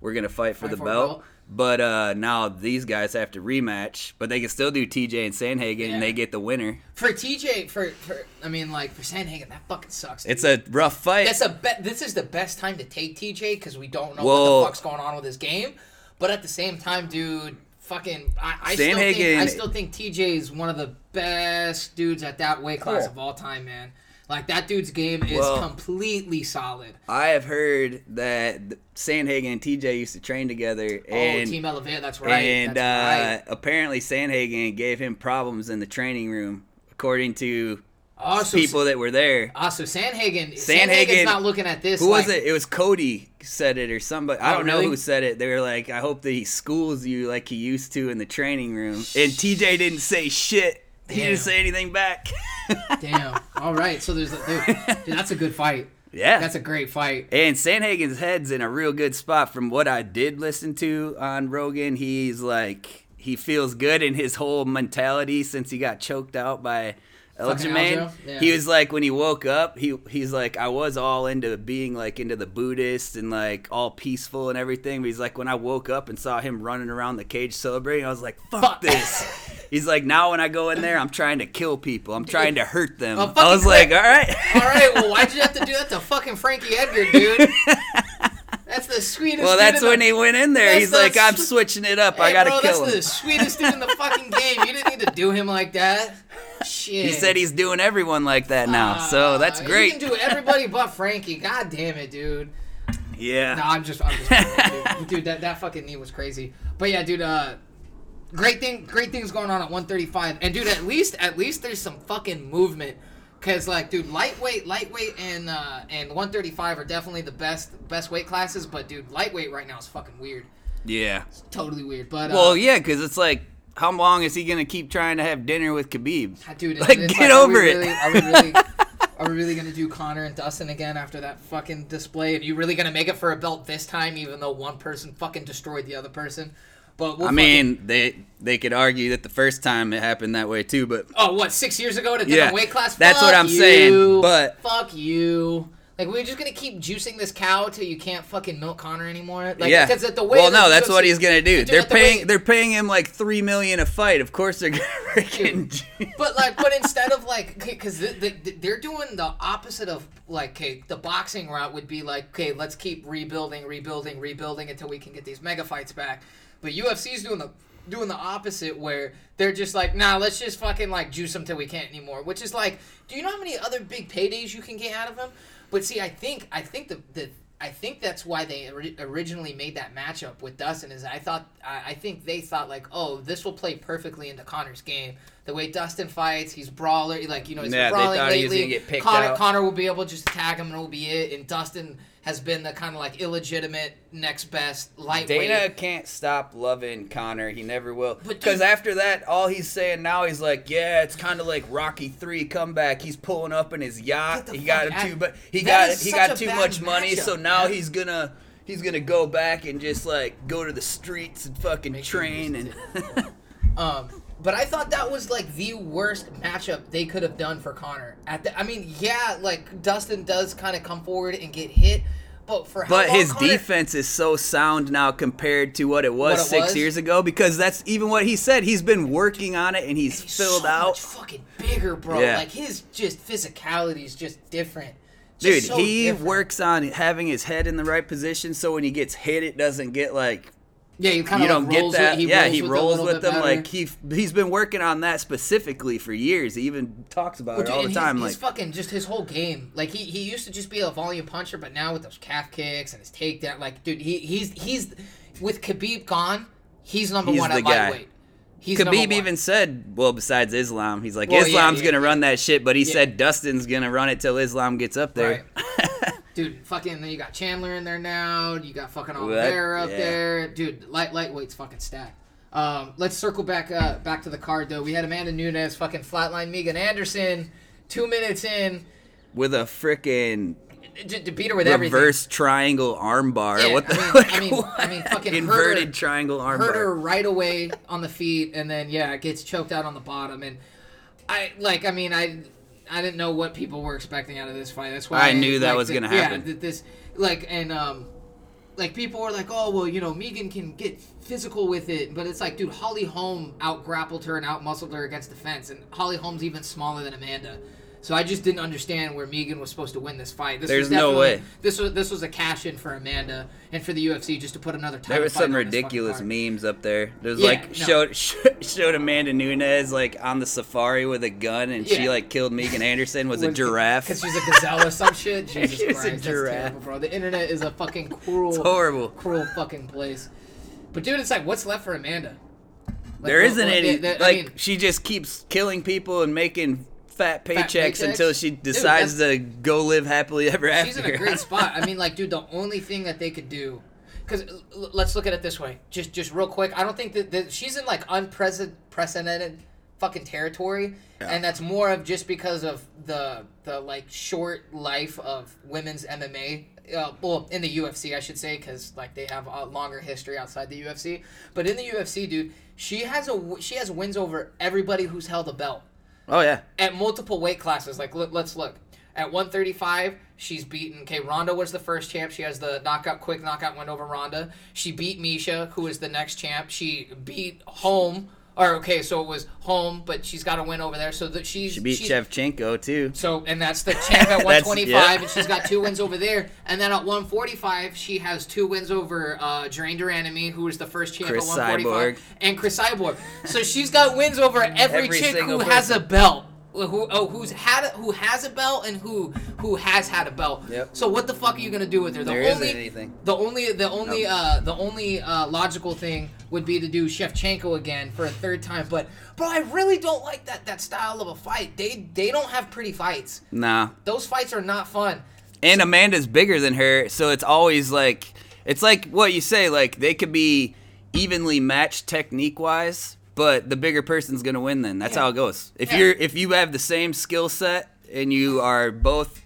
we're gonna fight for Fight the for belt. belt. But uh, now these guys have to rematch, but they can still do TJ and Sandhagen, Yeah. and they get the winner. For TJ, for, for I mean, like for Sandhagen, that fucking sucks. It's a rough fight. that's a be- This is the best time to take TJ because we don't know what the fuck's going on with his game. But at the same time, dude, fucking, I, I still think I still think TJ is one of the best dudes at that weight class Cool. of all time, man. Like that dude's game is Well- completely solid. I have heard that Sandhagen and TJ used to train together, and oh, Team Elevate, that's right. and that's uh, right. apparently Sandhagen gave him problems in the training room, according to Oh, so, people that were there. Also, so Sandhagen, Sandhagen- Sandhagen's not looking at this. Who was it? It was Cody said it or somebody. I Oh, don't know really? who said it. They were like, "I hope that he schools you like he used to in the training room." And TJ didn't say shit. He didn't say anything back. Damn. All right. So there's a, dude, dude, that's a good fight. yeah, That's a great fight. And Sandhagen's head's in a real good spot from what I did listen to on Rogan. He's like he feels good in his whole mentality since he got choked out by Aljamain. Yeah. He was like when he woke up, he he's like I was all into being like into the Buddhist and like all peaceful and everything. But he's like when I woke up and saw him running around the cage celebrating, I was like, fuck, Fuck. this. He's like now when I go in there, I'm trying to kill people. I'm trying to hurt them. Oh, I was like, all right. All right, well, why'd you have to do that to fucking Frankie Edgar, dude? That's the sweetest. Well, that's when the, he went in there. He's the like, I'm switching it up. I gotta bro, kill that's him. That's the sweetest dude in the fucking game. You didn't need to do him like that. Shit. He said he's doing everyone like that now, so that's Uh, great. You can do everybody but Frankie. God damn it, dude. yeah. No, I'm just, I'm just, dude. dude. That that fucking knee was crazy. But yeah, dude. Uh, great thing, great things going on at 135. And dude, at least, at least there's some fucking movement. Cause like, dude, lightweight, lightweight, and uh, and 135 are definitely the best best weight classes. But dude, lightweight right now is fucking weird. Yeah. Totally weird. But uh, Well, yeah, because it's like, how long is he gonna keep trying to have dinner with Khabib? Ah, dude, like, get are we over it. really- Are we really? Are we really gonna do Conor and Dustin again after that fucking display? Are you really gonna make it for a belt this time, even though one person fucking destroyed the other person? But we'll I fucking- mean, they they could argue that the first time it happened that way too, but Oh, what? Six years ago at a Yeah, different weight class? that's Fuck what I'm you. saying, but- fuck you. Like we're just gonna keep juicing this cow till you can't fucking milk Conor anymore. Like, yeah. Because the way well, no, the that's what he's gonna do. They're the paying way- they're paying him like three million a fight. Of course, they're gonna freaking. But like, but instead of like, because the, the, the- they're doing the opposite of like, okay, the boxing route would be like, okay, let's keep rebuilding, rebuilding, rebuilding until we can get these mega fights back. But UFC's doing the doing the opposite where they're just like, nah, let's just fucking like juice them till we can't anymore. Which is like, do you know how many other big paydays you can get out of them? But see, I think I think the the I think that's why they ori- originally made that matchup with Dustin. Is I thought I, I think they thought like, oh, this will play perfectly into Conor's game. The way Dustin fights, he's brawler, like you know, he's Yeah, they brawling he lately. picked Conor. Conor will be able to just tag him and it'll be it. And Dustin has been the kind of like illegitimate next best lightweight. Dana can't stop loving Conor. He never will. Because after that, all he's saying now, he's like, yeah, it's kind of like Rocky Three comeback. He's pulling up in his yacht. He got him too, but he got he got too much money, so now man. he's gonna he's gonna go back and just like go to the streets and fucking Make train and. Um, but I thought that was like the worst matchup they could have done for Conor. At the, I mean, yeah, like Dustin does kind of come forward and get hit, but for how But his Conor- defense is so sound now compared to what it was What it six was? years ago because that's even what he said. He's been working on it and he's, he's filled so out. much fucking bigger, bro. Yeah. Like his just physicality is just different. Just Dude, so he different. works on having his head in the right position so when he gets hit, it doesn't get like Yeah, he kind you of don't like get that. With, he yeah, rolls he with rolls with them. better. Like he he's been working on that specifically for years. He even talks about Well, it dude, all the time. His, like fucking just his whole game. Like he, he used to just be a volume puncher, but now with those calf kicks and his takedown, like dude, he he's he's with Khabib gone, he's number He's one the at guy. lightweight. He's Khabib even said, well, besides Islam, he's like Well, Islam's yeah, gonna yeah. run that shit, but he Yeah. said Dustin's gonna run it till Islam gets up there. Dude, fucking, then you got Chandler in there now. You got fucking Oliveira up yeah. there. Dude, light lightweight's fucking stacked. Um, let's circle back uh, back to the card though. We had Amanda Nunes fucking flatline Megan Anderson, two minutes in, With a freaking to, to beat her with everything. reverse triangle armbar. Yeah, what the I mean- like, I mean-? I mean, fucking inverted her- triangle hurt her right away on the feet, and then yeah, gets choked out on the bottom. And I like, I mean, I I didn't know what people were expecting out of this fight. That's why I knew that like, was gonna happen. Yeah, this like and um. Like people were like, oh well, you know, Megan can get physical with it, but it's like, dude, Holly Holm out grappled her and out muscled her against the fence, and Holly Holm's even smaller than Amanda. So I just didn't understand where Megan was supposed to win this fight. This There's was no definitely- way. This was this was a cash in for Amanda and for the UFC just to put another title. There was fight some on this fucking ridiculous memes up there. There's Yeah, like no. showed showed Amanda Nunes like on the safari with a gun, and she like killed Megan Anderson was a giraffe. Because she's a gazelle or some shit. Jesus She's a Christ, that's giraffe. terrible, bro. The internet is a fucking cruel, It's horrible. cruel fucking place. But dude, it's like, what's left for Amanda? Like, There what- isn't what- any the- the- like I mean, she just keeps killing people and making fat paychecks, paychecks? until she decides that's- to go live happily ever after. she's in a great spot. I mean, like, dude, the only thing that they could do, because let's look at it this way, just just real quick. I don't think that, that she's in like unprecedented fucking territory, and that's more of just because of the the like short life of women's MMA. Uh, well, in the UFC, I should say, because like they have a longer history outside the UFC. But in the UFC, dude, she has a she has wins over everybody who's held a belt. Oh yeah. at multiple weight classes. Like, look, let's look. At 135, she's beaten. Okay, Ronda was the first champ. She has the knockout, quick knockout win over Ronda. She beat Miesha, who is the next champ. She beat Holm. Or okay, so it was Holm, but she's got a win over there. So that she's She beat she's, Shevchenko too. so, and that's the champ at 125, yeah. and she's got two wins over there. And then at 145, she has two wins over uh, Drain de Randamie, who was the first champ Cris at 145, Cyborg. and Cris Cyborg. So she's got wins over every, Every chick who single has a belt. Who oh who's had a, who has a belt and who who has had a belt. Yep. So what the fuck are you gonna do with her? The There isn't only anything. the only the only uh the only uh logical thing would be to do Shevchenko again for a third time. But bro, I really don't like that that style of a fight. They they don't have pretty fights. Nah. Those fights are not fun. And Amanda's bigger than her, so it's always like it's like what you say, like they could be evenly matched technique wise, but the bigger person's gonna win then. That's Yeah. how it goes. If Yeah. you're if you have the same skill set and you are both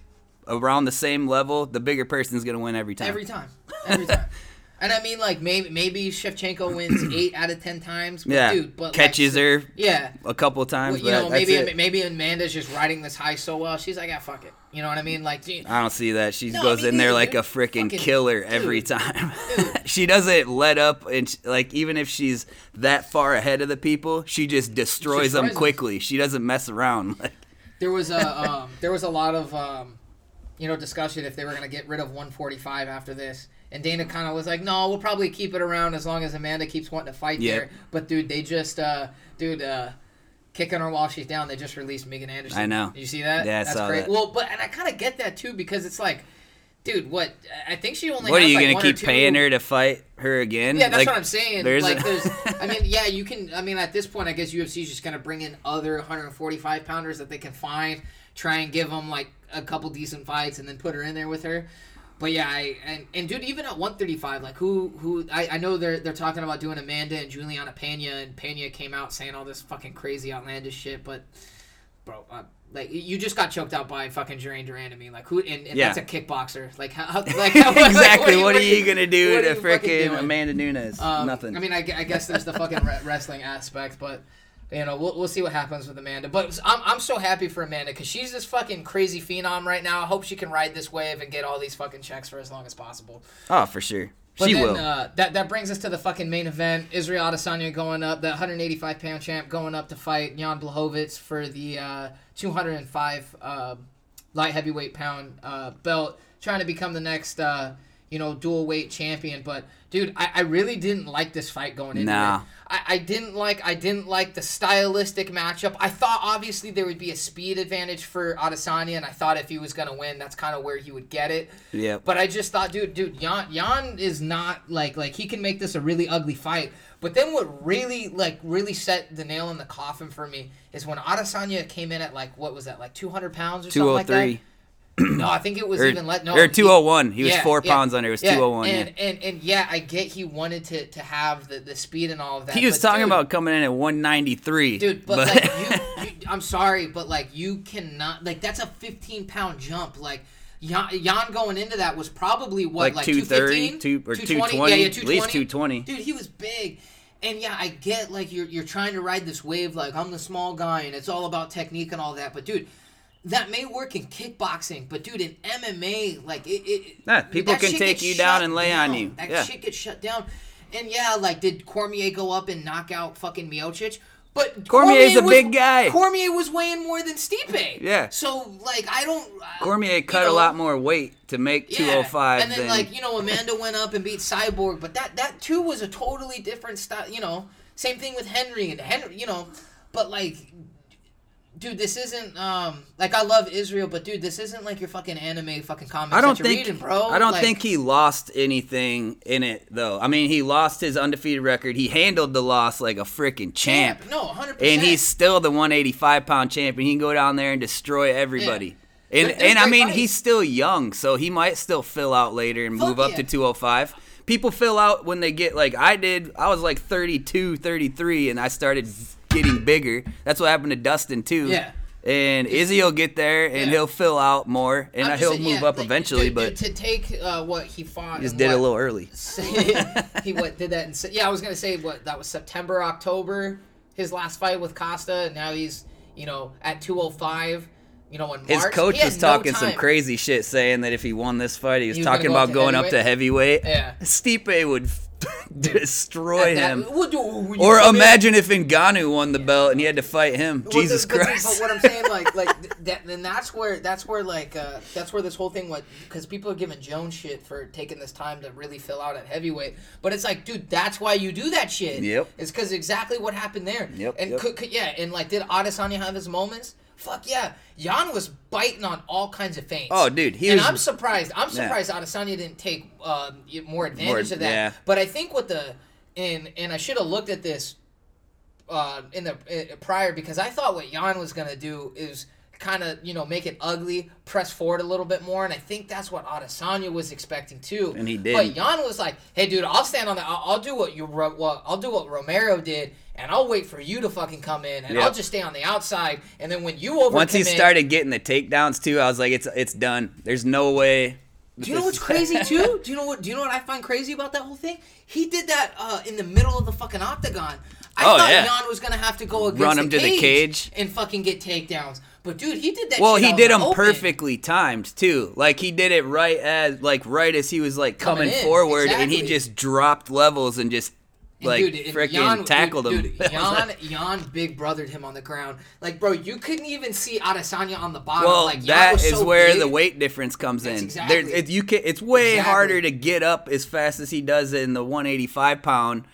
around the same level, the bigger person's gonna win every time. Every time. Every time. And I mean, like maybe maybe Shevchenko wins eight out of ten times. But yeah. dude, but Catches like, her Yeah. a couple times, Well, you know, maybe it. maybe Amanda's just riding this high so well. She's like, yeah, fuck it. You know what I mean? Like, gee, I don't see that. She No, goes me in there like a freaking killer every time. She doesn't let up, and sh like even if she's that far ahead of the people, she just destroys, them Destroys 'em. quickly. She doesn't mess around. Like, there was a um, there was a lot of um, you know discussion if they were gonna get rid of 145 after this. And Dana kind of was like, "No, we'll probably keep it around as long as Amanda keeps wanting to fight Yep. there." But dude, they just, uh, dude, uh, kicking her while she's down. They just released Megan Anderson. I know. Did you see that? Yeah, I That's great. that. Well, but and I kind of get that too because it's like, dude, what? I think she only. what are you like, gonna keep paying her to fight her again? Yeah, that's Like, what I'm saying. there's like, a- there's, I mean, yeah, you can. I mean, at this point, I guess UFC is just gonna bring in other 145 pounders that they can find, try and give them like a couple decent fights, and then put her in there with her. But yeah, I and, and dude, even at 135, like who who I, I know they're they're talking about doing Amanda and Julianna Pena, and Pena came out saying all this fucking crazy outlandish shit, but bro. Uh, like you just got choked out by fucking Duran Duran to me, like who? And, and Yeah. that's a kickboxer. Like how? how- Like how, like, exactly. what, are you- you gonna do to freaking? Amanda Nunes? Um, Nothing. I mean, I, I guess there's the fucking re- wrestling aspect, but you know, we'll, we'll see what happens with Amanda. But I'm, I'm so happy for Amanda because she's this fucking crazy phenom right now. I hope she can ride this wave and get all these fucking checks for as long as possible. oh, for sure. But she then, will. Uh, that that brings us to the fucking main event. Israel Adesanya going up, the 185 pound champ going up to fight Jan Blachowicz for the uh, 205 uh, light heavyweight pound uh, belt, trying to become the next uh, you know dual weight champion. But dude, I, I really didn't like this fight going into Nah. it. I, I didn't like I didn't like the stylistic matchup. I thought obviously there would be a speed advantage for Adesanya, and I thought if he was gonna win, that's kind of where he would get it. Yep. But I just thought, dude, dude, Jan, Jan is not like like he can make this a really ugly fight. But then what really like really set the nail in the coffin for me is when Adesanya came in at like what was that like 200 pounds or something like that. 203. No, I think it was Or, even let no or he- 201. He was yeah, four yeah, pounds under. It was yeah, 201. And, yeah. and and yeah, I get he wanted to to have the, the speed and all of that. He was but talking dude, about coming in at 193. dude, but, like you, you, I'm sorry, but like you cannot like that's a 15 pound jump. Like Jan, Jan going into that was probably what Like like, 230, 215? two- or 220? 220, Yeah, yeah, at least 220. Dude, he was big. And yeah, I get like you're you're trying to ride this wave like I'm the small guy and it's all about technique and all that, but dude, that may work in kickboxing, but dude, in MMA, like it, it Yeah, people that can take you down and lay on you. That Yeah. shit gets shut down. And yeah, like did Cormier go up and knock out fucking Miocic? But Cormier's a was- big guy. Cormier was weighing more than Stipe. Yeah. So like I don't. uh, Cormier cut a lot more weight to make yeah. 205 And then than like you know Amanda went up and beat Cyborg, but that that too was a totally different style. You know, same thing with Henry and Henry. You know, but like. Dude, this isn't um like I love Israel, but dude, this isn't like your fucking anime fucking comics I don't think reading, bro. I don't Like, think he lost anything in it though. I mean, he lost his undefeated record. He handled the loss like a freaking champ. No, 100. percent. And he's still the 185 pound champion. He can go down there and destroy everybody. And There- there's and I mean, fights. he's still young, so he might still fill out later and Fuck move up yeah. to 205. People fill out when they get like I did. I was like 32, 33 and I started getting bigger. That's what happened to Dustin too. Yeah. And Izzy will get there and Yeah. he'll fill out more and he'll saying, move yeah, up like, eventually, dude, but to take uh, what he fought, he just did it a little early. he what did that? In, yeah, I was gonna say what that was September, October. His last fight with Costa, and now he's you know, at 205. You know, in His March, coach was no talking some crazy shit, saying that if he won this fight, he was, He was talking go about going up to heavyweight. Yeah. Stipe would destroy That- him. We'll do- when you Or imagine if Ngannou won the belt and he had to fight him. Well, Jesus the- Christ. But, what I'm saying, like, like th- that, then that's where that's where like uh, that's where this whole thing went because people are giving Jones shit for taking this time to really fill out at heavyweight. But it's like, dude, that's why you do that shit. Yep. It's because exactly what happened there. Yep, And yep. Could, could, yeah, and like, did Adesanya have his moments? Fuck yeah, Jan was biting on all kinds of feints. Oh, dude, he and was- I'm surprised. I'm Yeah. surprised Adesanya didn't take um, more advantage More- of that. yeah. But I think what the and and I should have looked at this uh, in the uh, prior because I thought what Jan was gonna do is kind of you know make it ugly, press forward a little bit more, and I think that's what Adesanya was expecting too. And he did. But Jan was like, "Hey, dude, I'll stand on that. I'll, I'll do what you well, I'll do what Romero did." And I'll wait for you to fucking come in, and Yep. I'll just stay on the outside. And then when you over Once he started getting the takedowns too, I was like, it's it's done. There's no way. Do you know what's crazy too? Do you know what? Do you know what I find crazy about that whole thing? He did that uh, in the middle of the fucking octagon. I Oh, thought yeah. Jan was gonna have to go against Run him the to the cage. and fucking get takedowns. But dude, he did that. Well, he did them open. perfectly timed too. Like he did it right as like right as he was like Coming coming in, forward, and he just dropped levels and just And like dude, freaking Jan- tackled dude, him. Dude, Jan, Jan big brothered him on the ground. Like, bro, you couldn't even see Adesanya on the bottom. well, like, that is so where big. the weight difference comes That's in. exactly- There, it, you can, it's way Exactly. harder to get up as fast as he does in the 185 pound.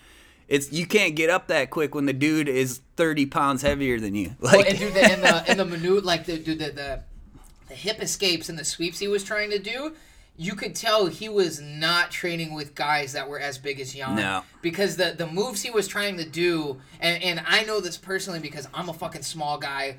It's you can't get up that quick when the dude is 30 pounds heavier than you. Like, Well, and dude, the, and the and the minute like the dude the, the the hip escapes and the sweeps he was trying to do, you could tell he was not training with guys that were as big as Jan. No. Because the the moves he was trying to do, and and I know this personally because I'm a fucking small guy.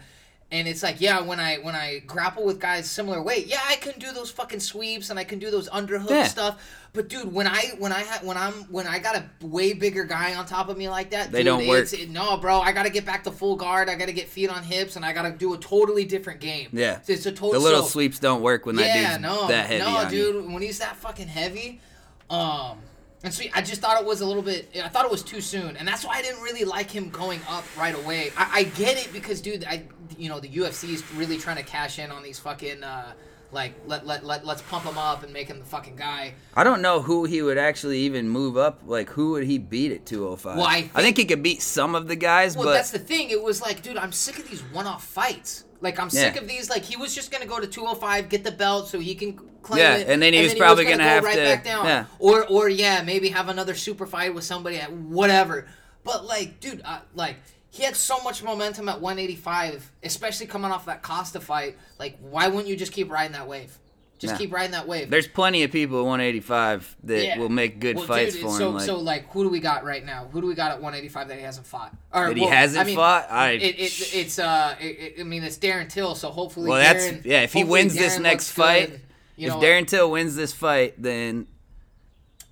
And it's like, yeah, when I when I grapple with guys similar weight, yeah, I can do those fucking sweeps and I can do those underhook Yeah. stuff. But dude, when I when I ha- when I'm when I got a way bigger guy on top of me like that, They dude, don't work. it's- it- no, bro, I gotta get back to full guard. I gotta get feet on hips, and I gotta do a totally different game. yeah, it's a total. the little so- sweeps don't work when that dude's no, that heavy. no, on you. dude. When he's that fucking heavy, um, and so I just thought it was a little bit. I thought it was too soon, and that's why I didn't really like him going up right away. I, I get it because, dude, I, you know, the UFC is really trying to cash in on these fucking. Uh, like let, let, let let's pump him up and make him the fucking guy. I don't know who he would actually even move up. Like, who would he beat at 205? Well, I I think- think he could beat some of the guys, Well, but that's the thing. It was like, dude, I'm sick of these one-off fights. Like, I'm sick Yeah. of these. Like, he was just gonna go to 205, get the belt, so he can claim Yeah, it. and then he was probably gonna, gonna go have right to- back down. yeah. Or, or yeah, maybe have another super fight with somebody at whatever. But like, dude, uh, like. He had so much momentum at 185, especially coming off that Costa fight. Like, why wouldn't you just keep riding that wave? Just Yeah. keep riding that wave. there's plenty of people at 185 that Yeah. will make good Well, fights dude, for so, him. Like, so like, who do we got right now? Who do we got at 185 that he hasn't fought? Or, That he hasn't fought? I- it, it, it's uh, it, I mean, it's Darren Till. So hopefully, well, that's yeah. If he wins this next fight, good. You if Darren Till wins this fight, then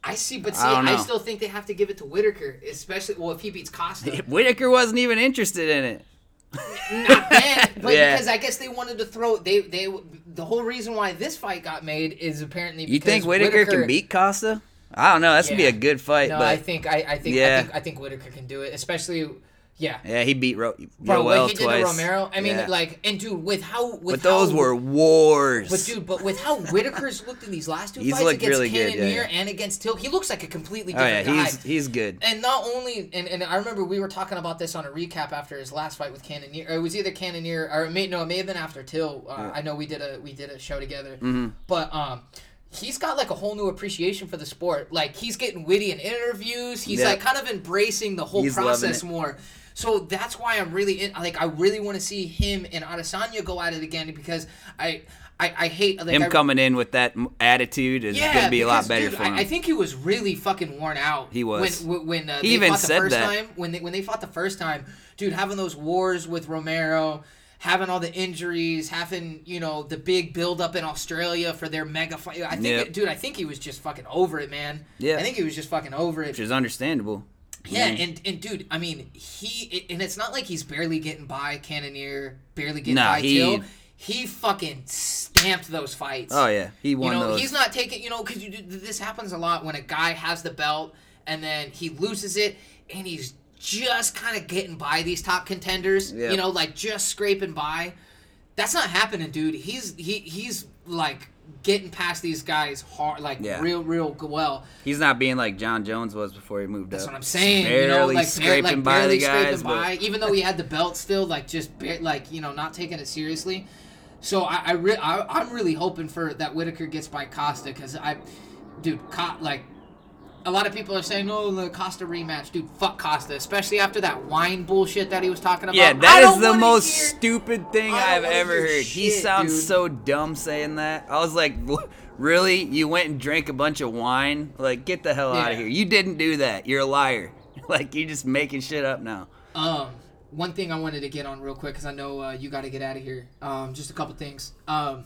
I see, but see, I I, still think they have to give it to Whitaker, especially well if he beats Costa. Whitaker wasn't even interested in it. Not then, but Yeah. because I guess they wanted to throw they they the whole reason why this fight got made is apparently You think Whitaker, can beat Costa? I don't know. That's gonna be a good fight, No, but I think I, I think Yeah. I think I think Whitaker can do it, especially yeah. yeah, he beat Ro- Bro, Yoel he did twice. Romero, I mean, Yeah. like, and dude, with how, with but those how, were wars. but dude, but with how Whitaker's looked in these last two He's fights against really Cannonier yeah, yeah. and against Till, he looks like a completely oh yeah, different guy. he's he's good. and not only, and, and I remember we were talking about this on a recap after his last fight with Cannonier, it was either Cannonier, or it may, no, it may have been after Till. Uh, I know we did a we did a show together, Mm-hmm. but um. He's got like a whole new appreciation for the sport. Like he's getting witty in interviews. He's Yeah. like kind of embracing the whole He's process more. So that's why I'm really in, like I really want to see him and Adesanya go at it again because I I, I hate like, Him I, coming in with that attitude is yeah, gonna be a lot better dude, for him. I, I think he was really fucking worn out. He was. when when, when uh, He they even fought the said first that. time when they when they fought the first time, dude, having those wars with Romero. Having all the injuries, having you know the big build up in Australia for their mega fight. I think, Yep. dude, I think he was just fucking over it, man. Yeah. I think he was just fucking over it. which is understandable. Yeah, mm-hmm. and and dude, I mean, he and it's not like he's barely getting by Cannonier, barely getting Nah, by he- Till. He fucking stamped those fights. Oh yeah, he won. you know, those. he's not taking. You know, because this happens a lot when a guy has the belt and then he loses it and he's just kind of getting by these top contenders. Yeah. You know, like just scraping by. That's not happening, dude. He's he he's like getting past these guys hard, like Yeah. real real well. He's not being like Jon Jones was before he moved That's up. That's what I'm saying. Barely you know, like, scraping like by barely the guys, scraping by, even though he had the belt still, like just bar- like you know, not taking it seriously. So I, I, re- I I'm really hoping for that Whitaker gets by Costa because I, dude, Co- like. A lot of people are saying, "Oh, the Costa rematch, dude. Fuck Costa, especially after that wine bullshit that he was talking about." yeah, that is the most hear- stupid thing I've ever hear heard. he sounds dude. so dumb saying that. I was like, really? You went and drank a bunch of wine? Like, get the hell out of here. You didn't do that. You're a liar. like, you're just making shit up now. Um, one thing I wanted to get on real quick because I know uh, you got to get out of here. Um, just a couple things. Um,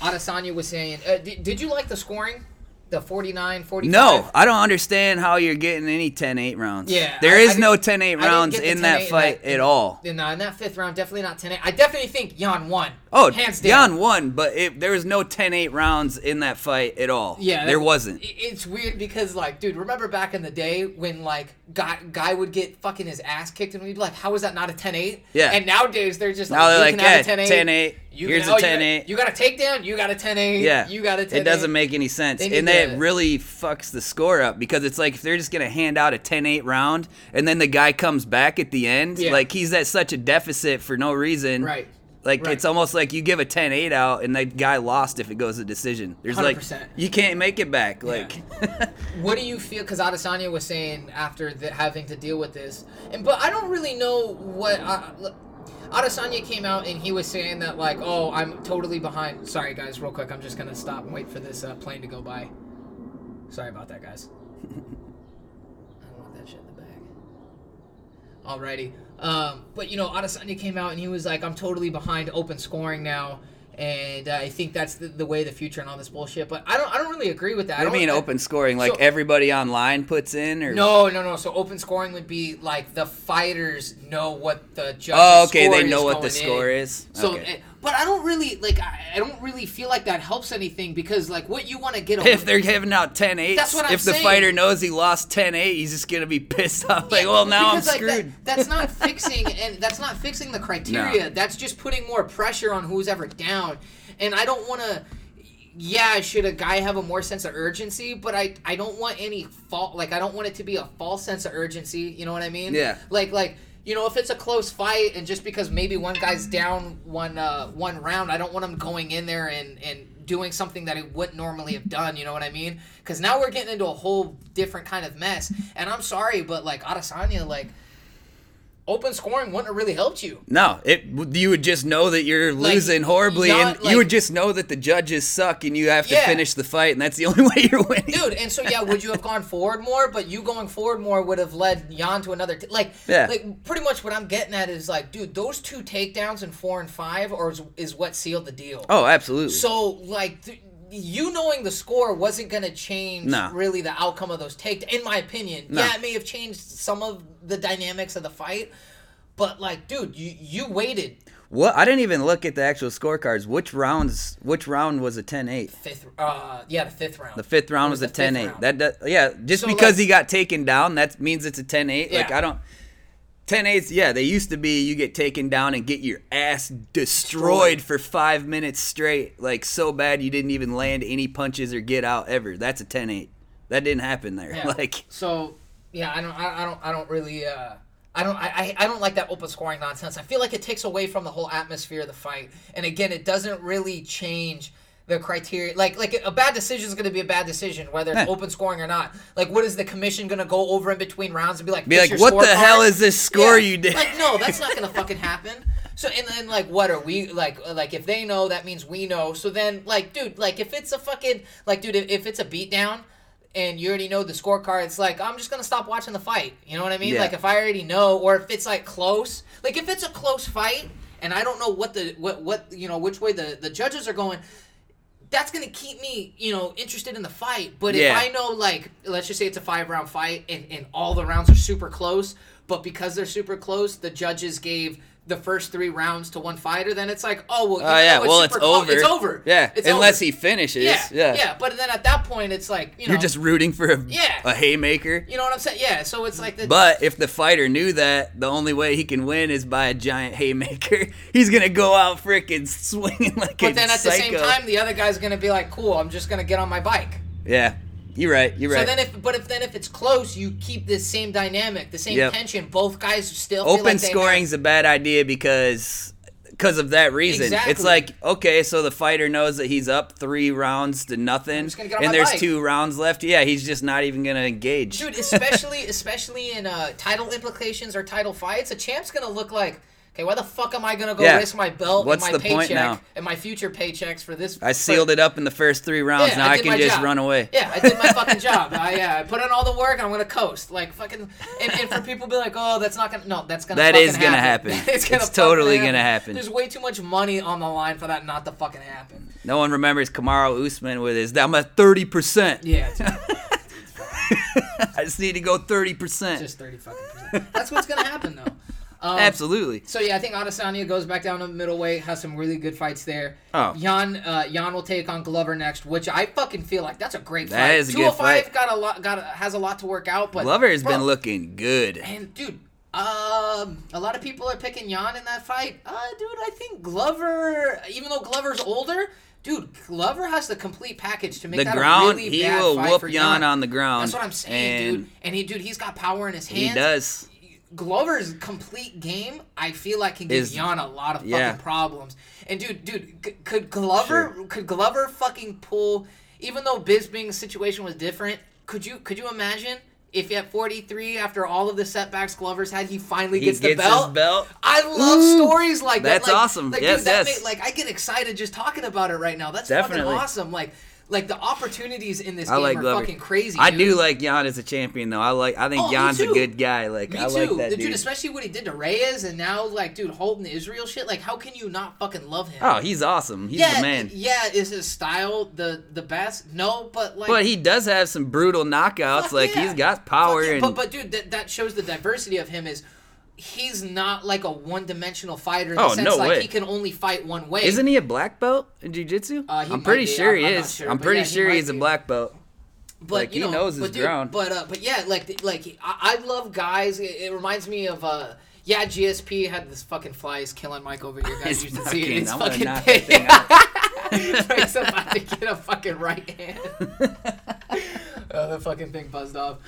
Adesanya was saying, uh, did, did you like the scoring? The 49, 45? No, I don't understand how you're getting any 10-8 rounds. Yeah, there I- is I no didn't- 10-8 rounds in that 10-8 fight that- at all. In, in that fifth round, definitely not 10 8. I definitely think Jan won. Oh, hands down. Jan won, but it, there was no 10-8 rounds in that fight at all. Yeah, there that- wasn't. It's weird because, like, dude, remember back in the day when, like, guy guy would get fucking his ass kicked and we'd be like, how is that not a 10 8? Yeah. And nowadays they're just Now like, they're like, yeah, 10 10 8. 8. You Here's a oh, 10 got- 8. You got a takedown, you got a 10 8. Yeah, You got a 10 It doesn't make any sense, and that to- really fucks the score up because it's like if they're just gonna hand out a 10-8 round, and then the guy comes back at the end, Yeah. like he's at such a deficit for no reason. Right. Like Right. it's almost like you give a 10-8 out, and that guy lost if it goes to decision. There's like 100%. you can't make it back. Like What do you feel? Because Adesanya was saying after the, having to deal with this, and but I don't really know what. Uh, look, Adesanya came out and he was saying that like, oh, I'm totally behind. Sorry guys, real quick, I'm just gonna stop and wait for this uh, plane to go by. Sorry about that, guys. I don't want that shit in the bag. Alrighty. Um, but you know, Adesanya came out and he was like, "I'm totally behind open scoring now," and uh, I think that's the, the way of the future and all this bullshit. But I don't, I don't really agree with that. I what don't- mean I- open scoring? Like so- everybody online puts in, or No, no, no. So open scoring would be like the fighters know what the judges. Oh, okay, they know what the score in. is. So, Okay. But I don't really like. I, I don't really feel like that helps anything because like what you want to get. If they're giving out 10 8, That's what I'm if the fighter knows he lost 10 8, he's just going to be pissed off. Like, well, now I'm because, like, that- screwed. that's not fixing, and that's not fixing the criteria. That's just putting more pressure on who's ever down. And I don't want to. Yeah, should a guy have a more sense of urgency? But I, I don't want any fault. Like I don't want it to be a false sense of urgency. You know what I mean? Yeah. Like like you know if it's a close fight and just because maybe one guy's down one uh, one round, I don't want him going in there and and doing something that he wouldn't normally have done. You know what I mean? Because now we're getting into a whole different kind of mess. And I'm sorry, but like Adesanya, like open scoring wouldn't have really helped you. No, it you would just know that you're Like, losing horribly, not, and like- you would just know that the judges suck, and you have to Yeah. finish the fight, and that's the only way you're winning. dude. And so yeah, would you have gone forward more? But you going forward more would have led Jan to another. T- like, Yeah. like pretty much what I'm getting at is like, dude, those two takedowns in four and five, or is, is what sealed the deal. Oh, absolutely. So like. Th- you knowing the score wasn't going to change No. really the outcome of those takes, in my opinion No. yeah it may have changed some of the dynamics of the fight but like dude you you waited what? I didn't even look at the actual scorecards. Which rounds? Which round was a 10-8? fifth uh yeah the fifth round The fifth round was, was a the 10-8. That, that yeah, just So, because like- he got taken down, that means it's a 10-8. Like I don't 10-8s, yeah, they used to be you get taken down and get your ass destroyed for 5 minutes straight, like so bad you didn't even land any punches or get out ever. That's a 10-8. That didn't happen there. Yeah. Like so yeah i don't i, I don't i don't really uh I don't, I I don't like that open scoring nonsense. I feel like it takes away from the whole atmosphere of the fight. And again, it doesn't really change the criteria. Like, like a bad decision is going to be a bad decision, whether it's Yeah. open scoring or not. Like, what is the commission going to go over in between rounds and be like, Be like, "What the scorecard?" hell is this score you did? Like, no, that's not going to fucking happen. So and then like, what are we like? Like, if they know, that means we know. So then, like, dude, like, if it's a fucking like, dude, if, if it's a beatdown and you already know the scorecard, it's like I'm just gonna stop watching the fight. You know what I mean? Yeah. Like if I already know, or if it's like close, like if it's a close fight and I don't know what the what what you know which way the the judges are going. That's gonna keep me, you know, interested in the fight. But Yeah. if I know, like, let's just say it's a five round fight and, and all the rounds are super close, but because they're super close, the judges gave the first three rounds to one fighter, then it's like, oh well, Oh know, yeah, well it's super close. over. It's over. Yeah, It's unless over. he finishes. Yeah, Yeah, yeah, But then at that point, it's like you know, You're just rooting for a, Yeah. a haymaker. you know what I'm saying? Yeah. So it's like the But if the fighter knew that the only way he can win is by a giant haymaker, he's gonna go out freaking swinging like a But then at the same time, the other guy's gonna be like, "Cool, I'm just gonna get on my bike." yeah, you're right. You're right. So then, if but if then if it's close, you keep this same dynamic, the same Yep. tension. Both guys still Open like have- a bad idea because because of that reason. Exactly. It's like okay, so the fighter knows that he's up three rounds to nothing, just gonna get on and there's bike. two rounds left. Yeah, he's just not even gonna engage. dude. Especially especially in uh, title implications or title fights, a champ's gonna look like. Okay, why the fuck am I gonna go Yeah. risk my belt What's and my paycheck and my future paychecks for this? I sealed it up in the first three rounds. Yeah, now I, did can just job. run away. Yeah, I did my fucking job. I, yeah, I put in all the work. and I'm gonna coast. Like fucking, and, and for people to be like, oh, that's not gonna. No, that's gonna. That is gonna happen. it's gonna It's totally gonna happen. There's way too much money on the line for that not to fucking happen. No one remembers Kamaru Usman with his. I'm at thirty percent. Yeah. I just need to go thirty percent. just thirty fucking percent. That's what's gonna happen though. Um, Absolutely. So yeah, I think Adesanya goes back down to middleweight, has some really good fights there. Oh. Jan, uh, Jan will take on Glover next, which I fucking feel like that's a great That fight. is a good 205 fight. got a lot, got a, has a lot to work out, but Glover has bro, been looking good. And dude, um, a lot of people are picking Jan in that fight. Uh, dude, I think Glover, even though Glover's older, dude, Glover has the complete package to make The that ground, a really he bad will fight whoop for Jan on the ground. That's what I'm saying, and dude. And he, dude, he's got power in his hands. He does. Glover's complete game, I feel like can give Is- Jan a lot of fucking yeah. problems. And dude, dude, c- could Glover could Glover fucking pull? Even though Bisping's situation was different, could you could you imagine if at 43, after all of the setbacks Glover's had, he finally He gets the belt? his belt. I love stories like That's that. Like, awesome. Like, Yes, dude, that made- like I get excited just talking about it right now. That's Definitely. fucking awesome. Like like the opportunities in this I game like are Glover. fucking crazy. I dude. do like Jan as a champion though. I like. I think Oh, Jan's a good guy. Like Me I too, like that dude, dude. Especially what he did to Reyes, and now like, dude, holding the Israel shit. Like, how can you not fucking love him? Oh, he's awesome. He's yeah, the man. yeah. Is his style the the best? No, but like, But he does have some brutal knockouts. fuck Like yeah. he's got power Fuck and But but dude, that that shows the diversity of him. Is he's not like a one dimensional fighter in the Oh, sense no like way. he can only fight one way. isn't he a black belt in jiu-jitsu? Uh, I'm pretty be. sure I'm- he I'm is. sure, I'm pretty yeah, he sure might he's a black belt. but like, you he knows his but dude, ground. But uh, but yeah, like like I, I love guys. It, it reminds me of uh. Yeah, GSP had this fucking fly is killing Mike over here, guys. You should see it. It's I'm fucking knock big. that thing out. Mike's about to get a fucking right hand. oh, the fucking thing buzzed off.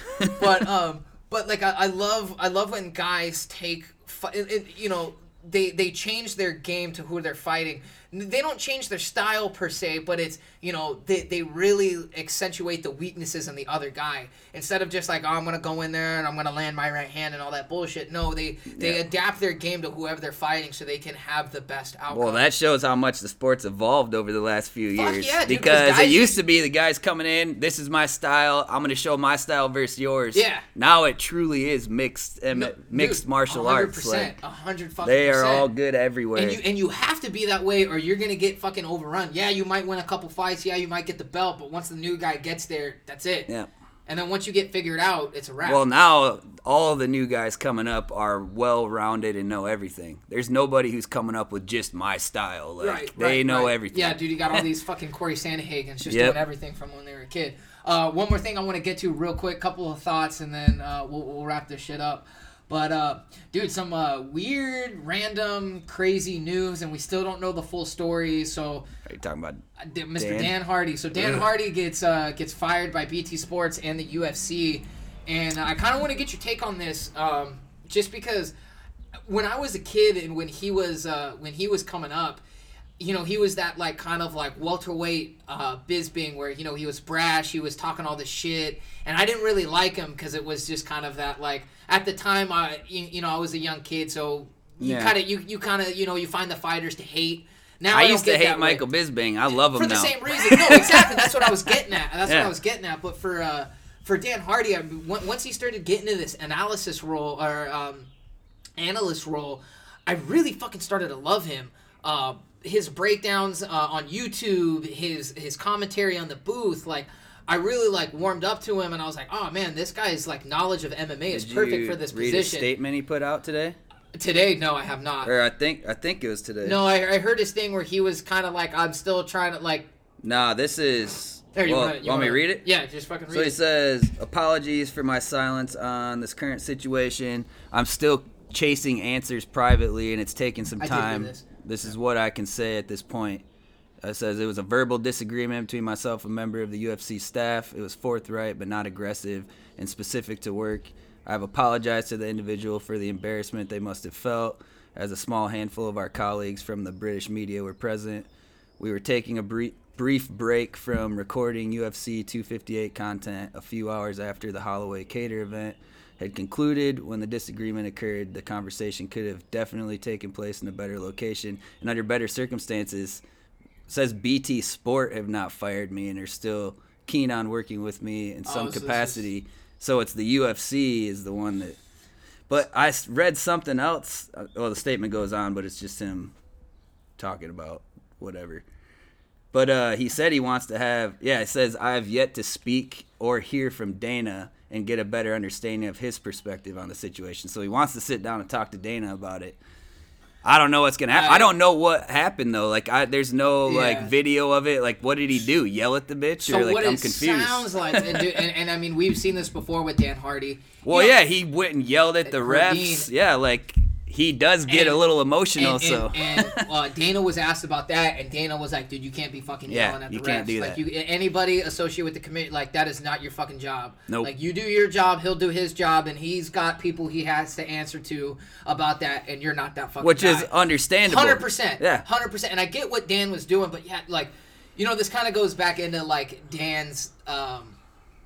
But um, but like I, I love I love when guys take it, it, you know they they change their game to who they're fighting. They don't change their style per se, but it's you know they, they really accentuate the weaknesses in the other guy instead of just like oh I'm gonna go in there and I'm gonna land my right hand and all that bullshit. No, they they Yeah. adapt their game to whoever they're fighting so they can have the best outcome. Well, that shows how much the sport's evolved over the last few Fuck years. yeah, dude, 'cause because guys it used to be the guys coming in, this is my style, I'm to show my style versus yours. Yeah. Now it truly is mixed um, No, mixed dude, martial arts. 100%, Like a hundred fucking they are all good everywhere. And you and you have to be that way, or you're gonna get fucking overrun. Yeah, you might win a couple fights. Yeah, you might get the belt, but once the new guy gets there, that's it. yeah. And then once you get figured out, it's a wrap. Well, now all the new guys coming up are well rounded and know everything. There's nobody who's coming up with just my style. Like right, they right, know right. everything. Yeah, dude, you got all these fucking Corey Sandhagens just Yep. doing everything from when they were a kid. Uh, one more thing I want to get to real quick, couple of thoughts, and then uh, we'll, we'll wrap this shit up. But uh, dude, some uh, weird, random, crazy news, and we still don't know the full story. So Are you talking about? Uh, Mr. Dan, Dan? Hardy. So Dan Ugh. Hardy gets uh, gets fired by BT Sports and the UFC, and I kind of want to get your take on this, um, just because when I was a kid and when he was uh, when he was coming up, you know, he was that like kind of like welterweight uh, Bisping where you know he was brash, he was talking all this shit, and I didn't really like him because it was just kind of that like at the time I you, you know I was a young kid, so you Yeah. kind of you you kind of you know you find the fighters to hate. Now I, I used to hate that way Michael Bisping. I love him for the now. same reason. No, exactly. That's what I was getting at. That's what I was getting at. But for uh, for Dan Hardy, I, once he started getting into this analysis role or um, analyst role, I really fucking started to love him. Uh, his breakdowns uh, on YouTube, his his commentary on the booth, like. I really like warmed up to him, and I was like, "Oh man, this guy's like knowledge of MMA is perfect for this read position." a statement he put out today? Today, no, I have not. Or I think I think it was today. No, I, I heard his thing where he was kind of like, I'm still trying to like. Nah, this is. There, you well, wanna, you want me to read it? Yeah, just fucking read So he it. says, "Apologies for my silence on this current situation. I'm still chasing answers privately, and it's taking some did time. This. is what I can say at this point." Uh, it says it was a verbal disagreement between myself and a member of the UFC staff. It was forthright but not aggressive and specific to work. I've apologized to the individual for the embarrassment they must have felt, as a small handful of our colleagues from the British media were present. We were taking a brief, brief break from recording UFC 258 content a few hours after the Holloway Kattar event had concluded. When the disagreement occurred, the conversation could have definitely taken place in a better location and under better circumstances. Says BT Sport have not fired me and are still keen on working with me in some Oh, so this is- capacity. So it's the UFC is the one that. But I read something else. uh, Well, the statement goes on, but it's just him talking about whatever. But uh, he said he wants to have. Yeah, it says I have yet to speak or hear from Dana and get a better understanding of his perspective on the situation. So he wants to sit down and talk to Dana about it. I don't know what's gonna happen. I, I- don't know what happened though. Like, I, there's no like video of it. Like, what did he do? Yell at the bitch? So or like, what I'm it confused. sounds like, and, dude, and, and I mean, we've seen this before with Dan Hardy. Well, You know, yeah, he went and yelled at the Cardine. refs. Yeah, like he does get a little emotional. and, so and, and uh, Dana was asked about that, and Dana was like, "Dude, you can't be fucking Yeah, yelling at the you refs. can't do like, that. You, anybody associated with the committee, like that is not your fucking job. Nope. Like you do your job, he'll do his job, and he's got people he has to answer to about that, and you're not that fucking. which guy. is understandable. Hundred percent. Yeah. Hundred percent. And I get what Dan was doing, but yeah, like, you know, this kind of goes back into like Dan's, um,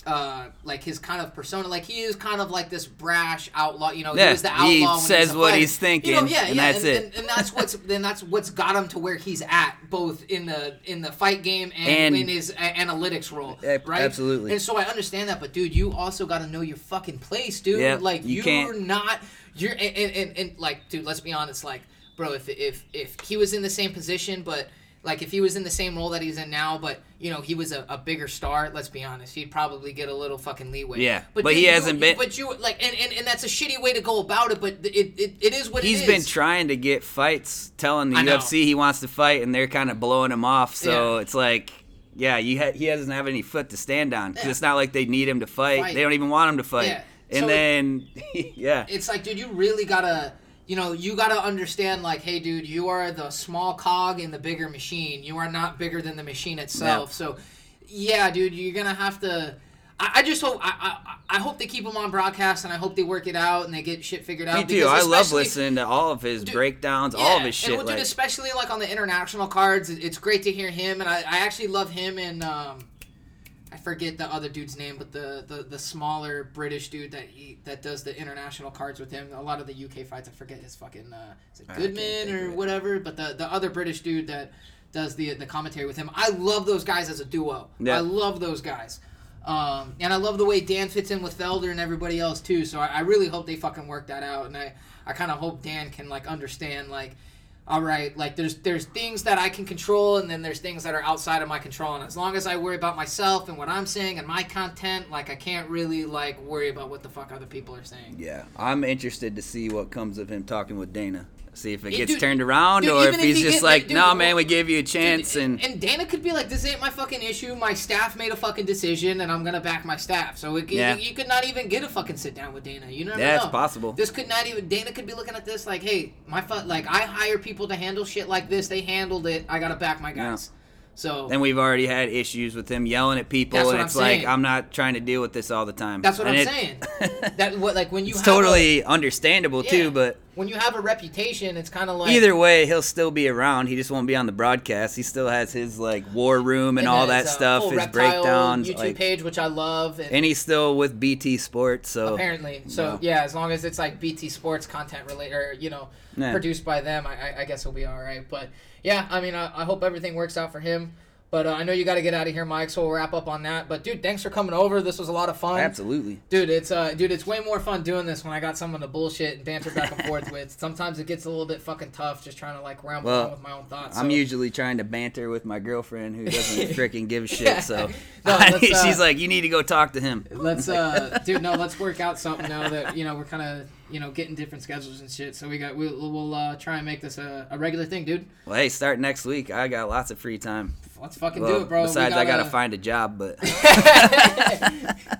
uh, like his kind of persona. Like he is kind of like this brash outlaw. You know, Yeah, he was the outlaw. he when says what he's thinking, You know, yeah, and yeah, that's and, it. And, and that's what's then that's what's got him to where he's at, both in the in the fight game and, And- in his analytics role. Right. absolutely. And so I understand that, but dude, you also got to know your fucking place, dude. Yeah, like you you're can't- not you're and, and, and like dude let's be honest like bro if if if he was in the same position but like if he was in the same role that he's in now but you know he was a, a bigger star let's be honest he'd probably get a little fucking leeway Yeah, but dude, he you- hasn't been- but you like and, and and that's a shitty way to go about it but it it, it is what He's it been trying to get fights, telling the. UFC he wants to fight, and they're kind of blowing him off. So Yeah. it's like, yeah, you ha- he doesn't have any foot to stand on. 'cause Yeah. it's not like they need him to fight. Fight. They don't even want him to fight. Yeah. And So- then, yeah, it's like, dude, you really gotta, you know, you gotta understand, like, hey, dude, you are the small cog in the bigger machine. You are not bigger than the machine itself. So, yeah, dude, you're gonna have to. I, I just hope I, I I hope they keep him on broadcast and I hope they work it out and they get shit figured out. me too. I love listening to all of his Dude, breakdowns, all of his and shit. well, dude, like, especially like on the international cards, it's great to hear him, and I, I actually love him and um, I forget the other dude's name, but the, the, the smaller British dude that he, that does the international cards with him. A lot of the UK fights, I forget his fucking uh, is it Goodman or whatever, but the the other British dude that does the the commentary with him. I love those guys as a duo. Yeah. I love those guys. Um, and I love the way Dan fits in with Felder and everybody else too. So I, I really hope they fucking work that out. And I, I kind of hope Dan can like understand like, all right, like there's there's things that I can control and then there's things that are outside of my control. And as long as I worry about myself and what I'm saying and my content, like I can't really like worry about what the fuck other people are saying. yeah, I'm interested to see what comes of him talking with Dana. See if it Yeah, gets dude- turned around, dude, or if he's he just get- like, like, dude, "No, man, we gave you a chance." And and Dana could be like, "This ain't my fucking issue. My staff made a fucking decision, and I'm gonna back my staff." So it, Yeah. you, you could not even get a fucking sit down with Dana. You never Yeah, know. it's possible. This could not even. Dana could be looking at this like, "Hey, my fu- like I hire people to handle shit like this. They handled it. I gotta back my guys." So then we've already had issues with him yelling at people, That's and I'm it's like, saying. I'm not trying to deal with this all the time. that's what And I'm it- saying. that what like when you it's have a- totally understandable yeah, too, but. When you have a reputation, it's kind of like Either way, he'll still be around. He just won't be on the broadcast. He still has his like war room and, all then that a stuff, his breakdowns, YouTube like, page, which I love, and, and he's still with BT Sports. So apparently. So No. yeah, as long as it's like BT Sports content related, or you know, produced by them, I, I, I guess he'll be all right. But yeah, I mean, I, I hope everything works out for him. But uh, I know you got to get out of here, Mike. So we'll wrap up on that. But dude, thanks for coming over. This was a lot of fun. Absolutely. Dude, it's uh, dude, it's way more fun doing this when I got someone to bullshit and banter back and forth with. Sometimes it gets a little bit fucking tough just trying to like ramble Well, on with my own thoughts. I'm usually trying to banter with my girlfriend who doesn't freaking give a shit. So No, uh, she's like, "You need to go talk to him." Let's uh, dude, no, let's work out something now that you know we're kind of you know getting different schedules and shit. So we got we'll, we'll uh, try and make this a, a regular thing, dude. Well, hey, start next week. I got lots of free time. Let's fucking Well, do it, bro. Besides, I gotta find a job, but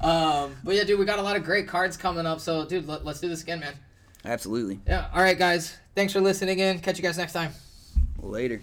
Um, but yeah, dude, we got a lot of great cards coming up. So, dude, let, let's do this again, man. absolutely. Yeah. All right, guys. Thanks for listening in. Catch you guys next time. Later.